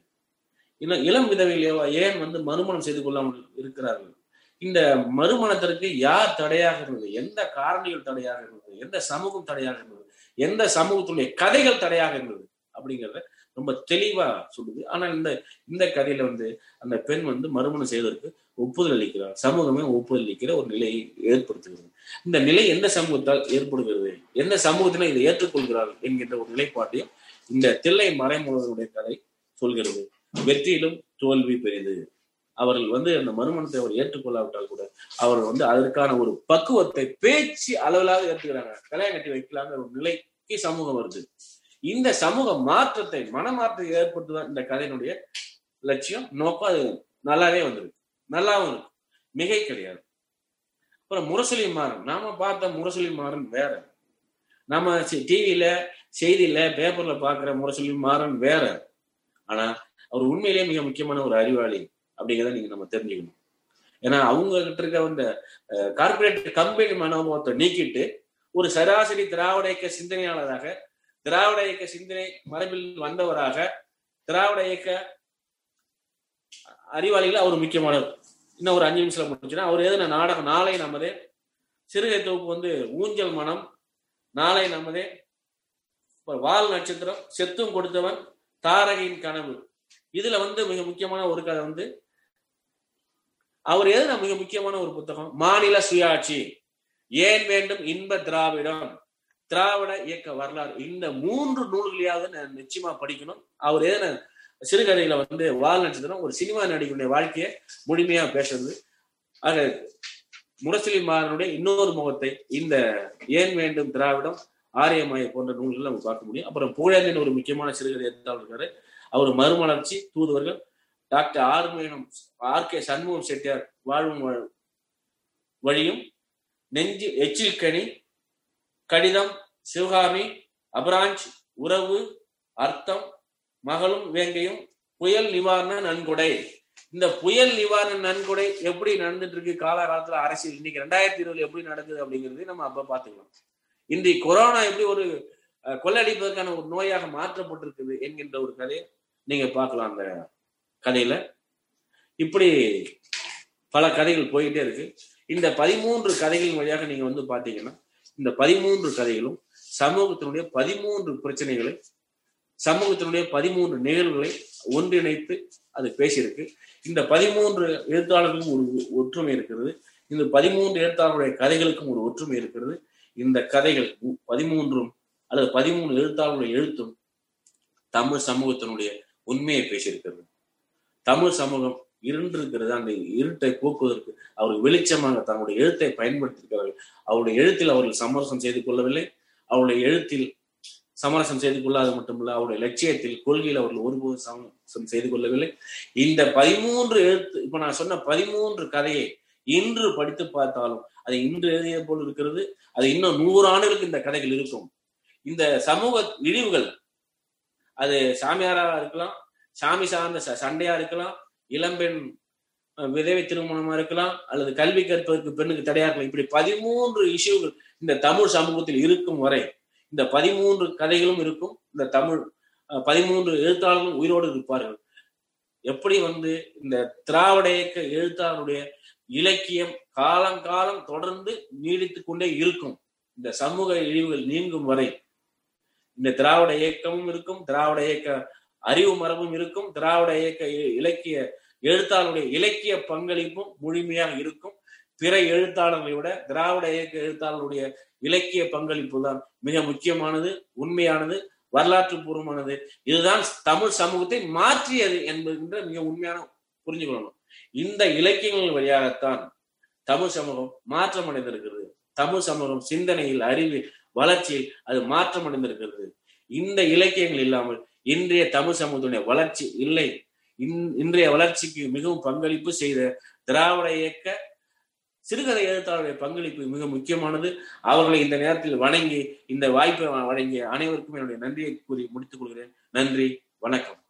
இன்னும் இளம் விதவையிலேயோ ஏன் வந்து மறுமணம் செய்து கொள்ளாமல் இருக்கிறார்கள்? இந்த மறுமணத்திற்கு யார் தடையாக இருந்தது? எந்த காரணிகள் தடையாக இருந்தது? எந்த சமூகம் தடையாக இருந்தது? எந்த சமூகத்துடைய கதைகள் தடையாக இருந்தது? அப்படிங்கிறத ரொம்ப தெளிவா சொல்லுது. ஆனா இந்த இந்த கதையில வந்து அந்த பெண் வந்து மறுமணம் செய்வதற்கு ஒப்புதல் அளிக்கிறார் சமூகமே ஒப்புதல் அளிக்கிற ஒரு நிலையை ஏற்படுத்துகிறது. இந்த நிலை எந்த சமூகத்தால் ஏற்படுகிறது? எந்த சமூகத்துல இதை ஏற்றுக்கொள்கிறார்கள் என்கின்ற ஒரு நிலைப்பாட்டையும் இந்த தில்லை மறைமுகனுடைய கதை சொல்கிறது. வெற்றியிலும் தோல்வி பெரிது. அவர்கள் வந்து அந்த மறுமணத்தை அவர் ஏற்றுக்கொள்ளாவிட்டால் கூட அவர்கள் வந்து அதற்கான ஒரு பக்குவத்தை பேச்சு அளவிலாக ஏற்றுக்கிறாங்க. கல்யாணம் கட்டி வைக்கலாங்கிற ஒரு நிலைக்கு சமூகம் வருது. இந்த சமூக மாற்றத்தை மனமாற்றத்தை ஏற்படுத்துதான் இந்த கதையினுடைய லட்சியம். நோக்கம் அது நல்லாவே வந்திருக்கு. நல்லாவும் இருக்கு. மிகை கிடையாது அப்புறம் முரசொலி மாறன் நாம பார்த்த முரசொலி மாறன் வேற. நம்ம டிவியில செய்தியில பேப்பர்ல பாக்குற முரசொலி மாறன் வேற. ஆனா அவர் உண்மையிலேயே மிக முக்கியமான ஒரு அறிவாளி அப்படிங்கிறத நீங்க நம்ம தெரிஞ்சுக்கணும். ஏன்னா அவங்க கிட்ட இருக்க அந்த கார்பரேட் கம்பெனி மனோபாவத்தை நீக்கிட்டு ஒரு சராசரி திராவிட இயக்க சிந்தனையாளராக திராவிட இயக்க சிந்தனை மரபில் வந்தவராக திராவிட இயக்க அறிவாளிகள் அவர் முக்கியமானவர். இன்னும் ஒரு அஞ்சு நிமிஷம் முடிச்சுன்னா அவர் எதுனா நாடகம் நாளை நமதே. சிறுகை தொகுப்பு வந்து ஊஞ்சல் மனம். நாளை நமதே. வால் நட்சத்திரம் செத்தும் கொடுத்தவன் தாரகையின் கனவு. இதுல வந்து மிக முக்கியமான ஒரு கதை வந்து அவர் எதுனா மிக முக்கியமான ஒரு புத்தகம் மாநில சுயாட்சி. ஏன் வேண்டும்? இன்ப திராவிடம். திராவிட இயக்க வரலாறு. இந்த மூன்று நூல்களையாவது நிச்சயமா படிக்கணும். அவர் எதுனா சிறுகதையில வந்து வால் நட்சத்திரம் ஒரு சினிமா நடிகருடைய வாழ்க்கையை முழுமையா பேசுறது. ஆக முரசொலி மாறனுடைய இன்னொரு முகத்தை இந்த ஏன் வேண்டும் திராவிடம் ஆரியமாய போன்ற நூல்கள் நம்ம பார்க்க முடியும். அப்புறம் புகழேந்தின் ஒரு முக்கியமான சிறுகதை எழுத்தாளர் இருக்காரு. அவர் மறுமலர்ச்சி தூதுவர்கள். டாக்டர் ஆர்மேனம் ஆர் கே சண்முகம் செட்டியார் வாழும் வழியும் நெஞ்சு எச்சில்கனி கடிதம் சிவகாமி அபராஞ்ச் உறவு அர்த்தம் மகளும் வேங்கையும் புயல் நிவாரண நன்கொடை. இந்த புயல் நிவாரண நன்கொடை எப்படி நடந்துட்டு இருக்கு காலகாலத்துல அரசியல். இன்னைக்கு ரெண்டாயிரத்தி இருபதுல எப்படி நடக்குது அப்படிங்கிறது நம்ம அப்ப பாத்துக்கலாம் இன்றைக்கு கொரோனா எப்படி ஒரு கொள்ளடிப்பதற்கான ஒரு நோயாக மாற்றப்பட்டிருக்குது என்கின்ற ஒரு கதையை நீங்க பார்க்கலாம் அந்த கதையில. இப்படி பல கதைகள் போயிட்டே இருக்கு. இந்த பதிமூன்று கதைகளின் வழியாக நீங்க வந்து பாத்தீங்கன்னா இந்த பதிமூன்று கதைகளும் சமூகத்தினுடைய பதிமூன்று பிரச்சனைகளை சமூகத்தினுடைய பதிமூன்று நிகழ்வுகளை ஒன்றிணைத்து அது பேசியிருக்கு. இந்த பதிமூன்று எழுத்தாளர்களுக்கும் ஒரு ஒற்றுமை இருக்கிறது. இந்த பதிமூன்று எழுத்தாளர்களுடைய கதைகளுக்கும் ஒரு ஒற்றுமை இருக்கிறது. இந்த கதைகள் பதிமூன்றும் அல்லது பதிமூணு எழுத்தாளர்களுடைய எழுத்தும் தமிழ் சமூகத்தினுடைய உண்மையை பேசியிருக்கிறது. தமிழ் சமூகம் இருண்டிருக்கிறது? அந்த இருட்டை போக்குவதற்கு அவர்கள் வெளிச்சமாக தன்னுடைய எழுத்தை பயன்படுத்தியிருக்கிறார்கள். அவருடைய எழுத்தில் அவர்கள் சமரசம் செய்து கொள்ளவில்லை. அவருடைய எழுத்தில் சமரசம் செய்து கொள்ளாது மட்டுமல்ல அவருடைய லட்சியத்தில் கொள்கையில் அவர்கள் ஒருபோதும் சமரசம் செய்து கொள்ளவில்லை. இந்த பதிமூன்று எழுத்து இப்ப நான் சொன்ன பதிமூன்று கதையை இன்று படித்து பார்த்தாலும் அது இன்று எழுதிய போல் இருக்கிறது. அது இன்னும் நூறு ஆண்டுகளுக்கு இந்த கதைகள் இருக்கும். இந்த சமூக இழிவுகள் அது சாமியாரா இருக்கலாம் சாமி சார்ந்த சண்டையா இருக்கலாம் இளம்பெண் விதவை திருமணமா இருக்கலாம் அல்லது கல்வி கற்பதற்கு பெண்ணுக்கு தடையா இருக்கலாம். இப்படி பதிமூன்று இஷ்யூகள் இந்த தமிழ் சமூகத்தில் இருக்கும் வரை இந்த பதிமூன்று கதைகளும் இருக்கும். இந்த தமிழ் பதிமூன்று எழுத்தாளர்களும் உயிரோடு இருப்பார்கள். எப்படி வந்து இந்த திராவிட இயக்க எழுத்தாளருடைய இலக்கியம் காலங்காலம் தொடர்ந்து நீடித்துக் கொண்டே இருக்கும். இந்த சமூக இழிவுகள் நீங்கும் வரை. இந்த திராவிட இயக்கமும் இருக்கும் திராவிட இயக்க அறிவு மரபும் இருக்கும் திராவிட இயக்க இலக்கிய எழுத்தாளருடைய இலக்கிய பங்களிப்பும் முழுமையாக இருக்கும். பிற எழுத்தாளர்களை விட திராவிட இயக்க எழுத்தாளருடைய இலக்கிய பங்களிப்பு தான் மிக முக்கியமானது உண்மையானது வரலாற்று பூர்வமானது. இதுதான் தமிழ் சமூகத்தை மாற்றியது என்பதுன்ற மிக உண்மையான புரிஞ்சு கொள்ளணும் இந்த இலக்கியங்கள் வழியாகத்தான் தமிழ் சமூகம் மாற்றம் அடைந்திருக்கிறது தமிழ் சமூகம் சிந்தனையில் அறிவில் வளர்ச்சியில் அது மாற்றம் அடைந்திருக்கிறது இந்த இலக்கியங்கள் இல்லாமல் இன்றைய தமிழ் சமூகத்துடைய வளர்ச்சி இல்லை. இன்றைய வளர்ச்சிக்கு மிகவும் பங்களிப்பு செய்த திராவிட இயக்க சிறுகதை எழுத்தாளருடைய பங்களிப்பு மிக முக்கியமானது. அவர்களை இந்த நேரத்தில் வணங்கி இந்த வாய்ப்பை வழங்கிய அனைவருக்கும் என்னுடைய நன்றியை கூறி முடித்துக் கொள்கிறேன். நன்றி வணக்கம்.